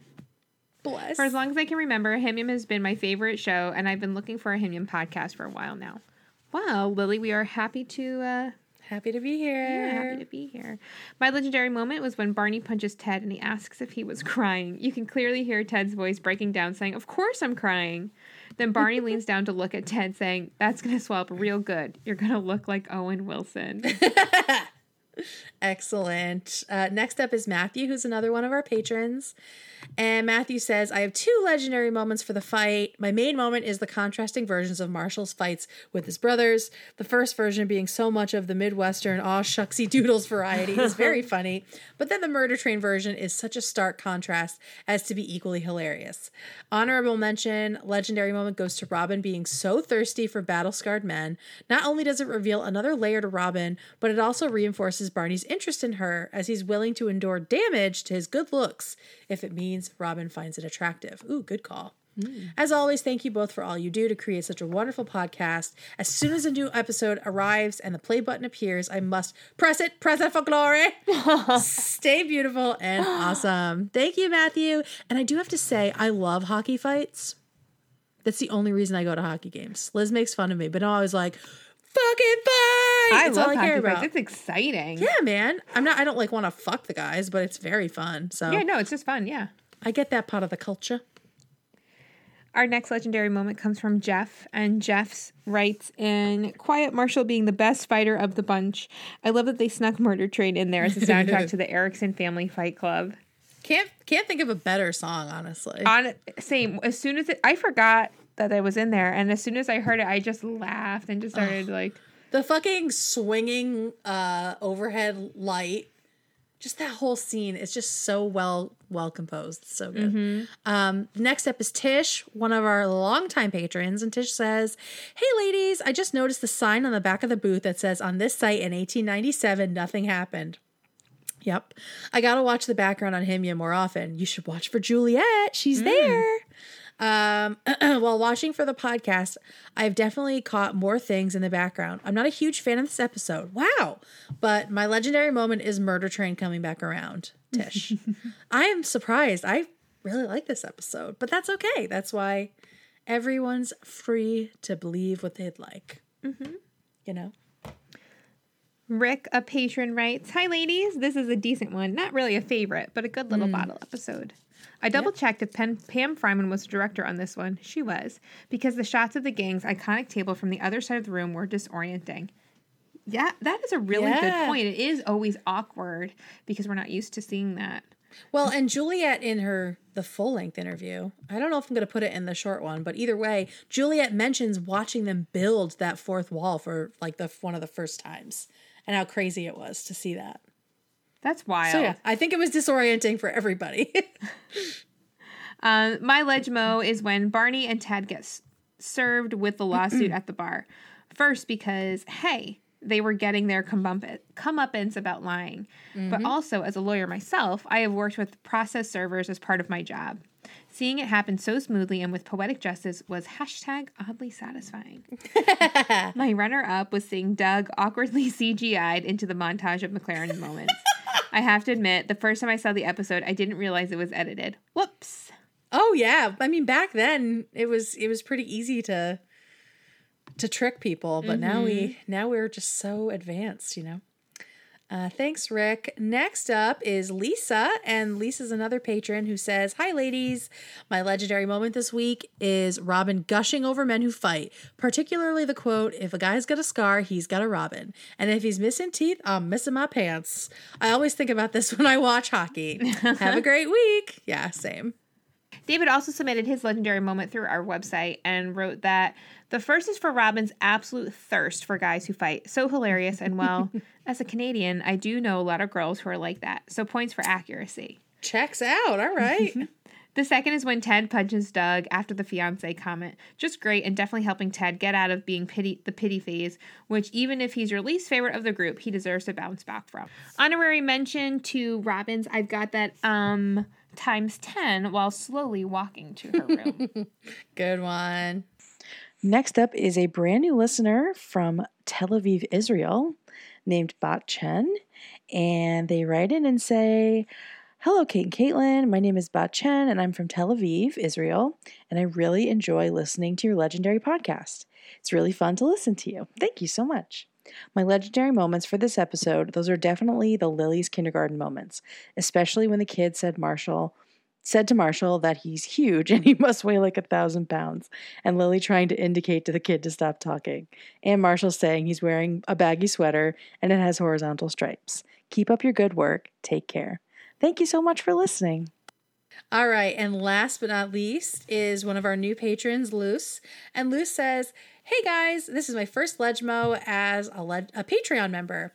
bless. For as long as I can remember, HIMYM has been my favorite show, and I've been looking for a HIMYM podcast for a while now. Wow, Lily, we are happy to uh, Happy to be here. Yeah, happy to be here. My legendary moment was when Barney punches Ted and he asks if he was crying. You can clearly hear Ted's voice breaking down, saying, Of course I'm crying. Then Barney leans down to look at Ted, saying, That's going to swell up real good. You're going to look like Owen Wilson. Excellent. Uh, next up is Matthew, who's another one of our patrons. And Matthew says, I have two legendary moments for the fight. My main moment is the contrasting versions of Marshall's fights with his brothers. The first version being so much of the Midwestern, aw shucksy doodles variety is very funny. But then the Murder Train version is such a stark contrast as to be equally hilarious. Honorable mention, legendary moment goes to Robin being so thirsty for battle scarred men. Not only does it reveal another layer to Robin, but it also reinforces Barney's interest in her as he's willing to endure damage to his good looks if it means Robin finds it attractive. Ooh, good call. Hmm. As always, thank you both for all you do to create such a wonderful podcast. As soon as a new episode arrives and the play button appears, I must press it, press it for glory. Stay beautiful and awesome. Thank you, Matthew. And I do have to say, I love hockey fights. That's the only reason I go to hockey games. Liz makes fun of me, but I'm always like, fucking fight! I That's love all I hockey care fights. about. It's exciting. Yeah, man. I'm not. I don't like want to fuck the guys, but it's very fun. So Yeah, no, it's just fun. Yeah. I get that part of the culture. Our next legendary moment comes from Jeff, and Jeff's writes in Quiet Marshall being the best fighter of the bunch. I love that they snuck Murder Train in there as a soundtrack to the Eriksen Family Fight Club. Can't can't think of a better song, honestly. On same, as soon as it, I forgot that it was in there, and as soon as I heard it, I just laughed and just started like, the fucking swinging uh overhead light just that whole scene is just so well well composed It's so good um next up is tish one of our longtime patrons and tish says hey ladies i just noticed the sign on the back of the booth that says on this site in 1897 nothing happened Yep. I got to watch the background on HIMYM more often. You should watch for Juliette. She's there. Um, while watching for the podcast, I've definitely caught more things in the background. I'm not a huge fan of this episode. Wow. But my legendary moment is Murder Train coming back around, Tish. I am surprised. I really like this episode, but that's okay. That's why everyone's free to believe what they'd like. You know? Rick, a patron, writes, Hi, ladies. This is a decent one. Not really a favorite, but a good little bottle episode. I double checked if Pen- Pam Fryman was the director on this one. She was, because the shots of the gang's iconic table from the other side of the room were disorienting. Yeah, that is a really Yeah. good point. It is always awkward because we're not used to seeing that. Well, and Juliette in her the full length interview, I don't know if I'm going to put it in the short one, but either way, Juliette mentions watching them build that fourth wall for like the one of the first times, and how crazy it was to see that. That's wild. So yeah, I think it was disorienting for everybody. Um, my legmo is when Barney and Ted get s- served with the lawsuit at the bar. First, because hey, they were getting their comeuppance, comeuppance about lying. But also, as a lawyer myself, I have worked with process servers as part of my job. Seeing it happen so smoothly and with poetic justice was hashtag oddly satisfying. my runner up was seeing Doug awkwardly CGI'd into the montage of MacLaren moments. I have to admit, the first time I saw the episode, I didn't realize it was edited. Whoops. oh yeah, I mean back then it was it was pretty easy to to trick people, but now we mm-hmm. now we're just so advanced, you know. Uh, thanks, Rick. Next up is Lisa, and Lisa's another patron who says, Hi, ladies. My legendary moment this week is Robin gushing over men who fight, particularly the quote, If a guy's got a scar, he's got a Robin. And if he's missing teeth, I'm missing my pants. I always think about this when I watch hockey. Have a great week. Yeah, same. David also submitted his legendary moment through our website and wrote that the first is for Robin's absolute thirst for guys who fight. So hilarious. And well, as a Canadian, I do know a lot of girls who are like that. So points for accuracy. Checks out. All right. The second is when Ted punches Doug after the fiance comment. Just great and definitely helping Ted get out of being pity the pity phase, which even if he's your least favorite of the group, he deserves to bounce back from. Honorary mention to Robin's I've got that um times 10 while slowly walking to her room. Good one. Next up is a brand new listener from Tel Aviv, Israel, named Bat Chen. And they write in and say, Hello, Kate and Caitlin. My name is Bat Chen, and I'm from Tel Aviv, Israel. And I really enjoy listening to your legendary podcast. It's really fun to listen to you. Thank you so much. My legendary moments for this episode, those are definitely the Lily's kindergarten moments, especially when the kid said Marshall said to Marshall that he's huge and he must weigh like a thousand pounds, and Lily trying to indicate to the kid to stop talking, and Marshall saying he's wearing a baggy sweater and it has horizontal stripes. Keep up your good work. Take care. Thank you so much for listening. All right, and last but not least is one of our new patrons, Luce. And Luce says, Hey guys, this is my first Legmo as a, leg- a Patreon member.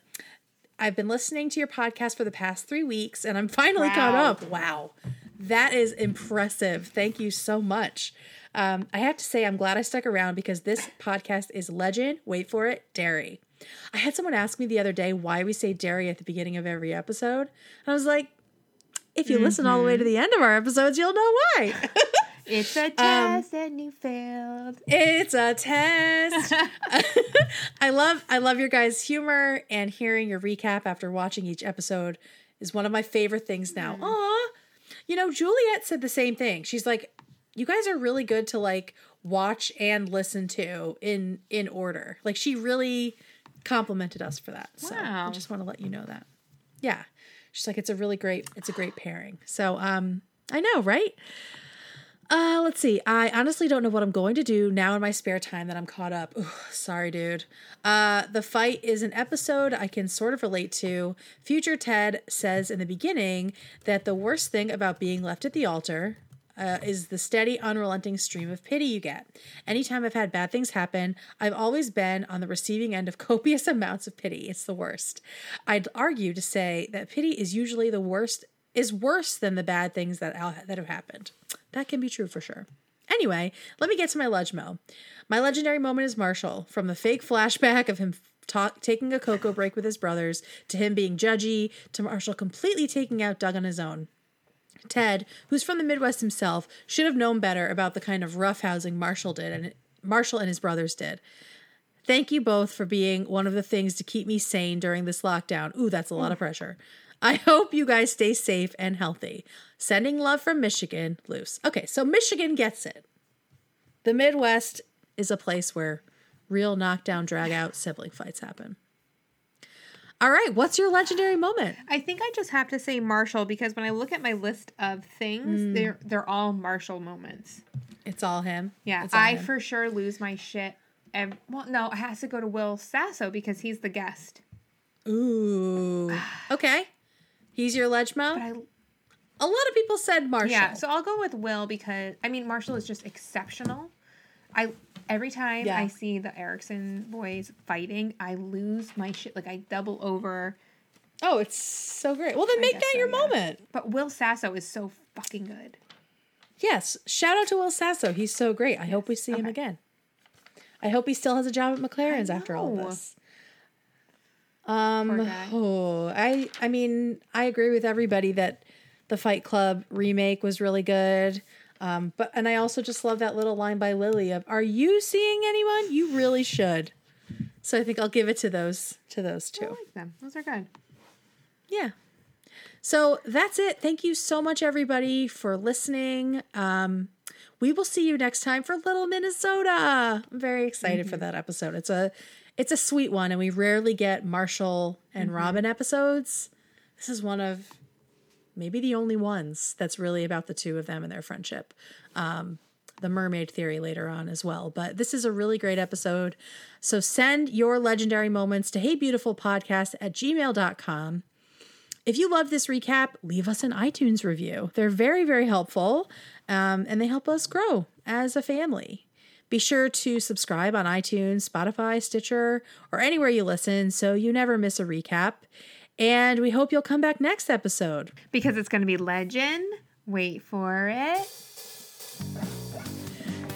I've been listening to your podcast for the past three weeks and I'm finally caught up. Wow, that is impressive. Thank you so much. Um, I have to say, I'm glad I stuck around because this podcast is legend. Wait for it, dairy. I had someone ask me the other day why we say dairy at the beginning of every episode. And I was like, if you listen all the way to mm-hmm. the end of our episodes, you'll know why. It's a um, test and you failed. It's a test. I love I love your guys' humor and hearing your recap after watching each episode is one of my favorite things now. Aw. You know, Juliette said the same thing. She's like, you guys are really good to like watch and listen to in in order. Like she really complimented us for that. So I just want to let you know that. Yeah. She's like, it's a really great, it's a great pairing. So um I know, right? Uh, let's see. I honestly don't know what I'm going to do now in my spare time that I'm caught up. Ugh, sorry, dude. Uh, the fight is an episode I can sort of relate to. Future Ted says in the beginning that the worst thing about being left at the altar uh, is the steady, unrelenting stream of pity you get. Anytime I've had bad things happen, I've always been on the receiving end of copious amounts of pity. It's the worst. I'd argue to say that pity is usually the worst is worse than the bad things that that have happened. That can be true for sure. Anyway, let me get to my legmo. My legendary moment is Marshall, from the fake flashback of him ta- taking a cocoa break with his brothers to him being judgy to Marshall completely taking out Doug on his own. Ted, who's from the Midwest himself, should have known better about the kind of roughhousing Marshall did and Marshall and his brothers did. Thank you both for being one of the things to keep me sane during this lockdown. Ooh, that's a lot of pressure. I hope you guys stay safe and healthy. Sending love from Michigan, Luce. Okay, so Michigan gets it. The Midwest is a place where real knockdown, drag out sibling fights happen. All right, what's your legendary moment? I think I just have to say Marshall because when I look at my list of things, hmm. they're they're all Marshall moments. It's all him. Yeah, all I him. for sure lose my shit. ev- well, no, it has to go to Will Sasso because he's the guest. Ooh. Okay. He's your Legmo? But I A lot of people said Marshall. Yeah, so I'll go with Will because I mean Marshall is just exceptional. I every time Yeah. I see the Eriksen boys fighting, I lose my shit. Like I double over. oh, it's so great. Well, then make that so, your yeah. moment. But Will Sasso is so fucking good. Yes. Shout out to Will Sasso. He's so great. I hope we see him again. I hope he still has a job at MacLaren's after all know. this. Um, oh, I I mean, I agree with everybody that the Fight Club remake was really good. Um, but and I also just love that little line by Lily of "Are you seeing anyone? You really should." So I think I'll give it to those to those I two. like them. Those are good. Yeah. So that's it. Thank you so much, everybody, for listening. Um, we will see you next time for Little Minnesota. I'm very excited for that episode. It's a it's a sweet one, and we rarely get Marshall and Robin episodes. This is one of maybe the only ones that's really about the two of them and their friendship. Um, the mermaid theory later on as well. But this is a really great episode. So send your legendary moments to heybeautifulpodcast at gmail.com. If you love this recap, leave us an iTunes review. They're very, very helpful um, and they help us grow as a family. Be sure to subscribe on iTunes, Spotify, Stitcher, or anywhere you listen so you never miss a recap. And we hope you'll come back next episode. Because it's going to be legend. Wait for it.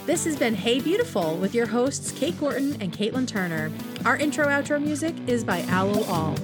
This has been Hey Beautiful with your hosts Kate Gorton and Caitlin Turner. Our intro outro music is by Owl All.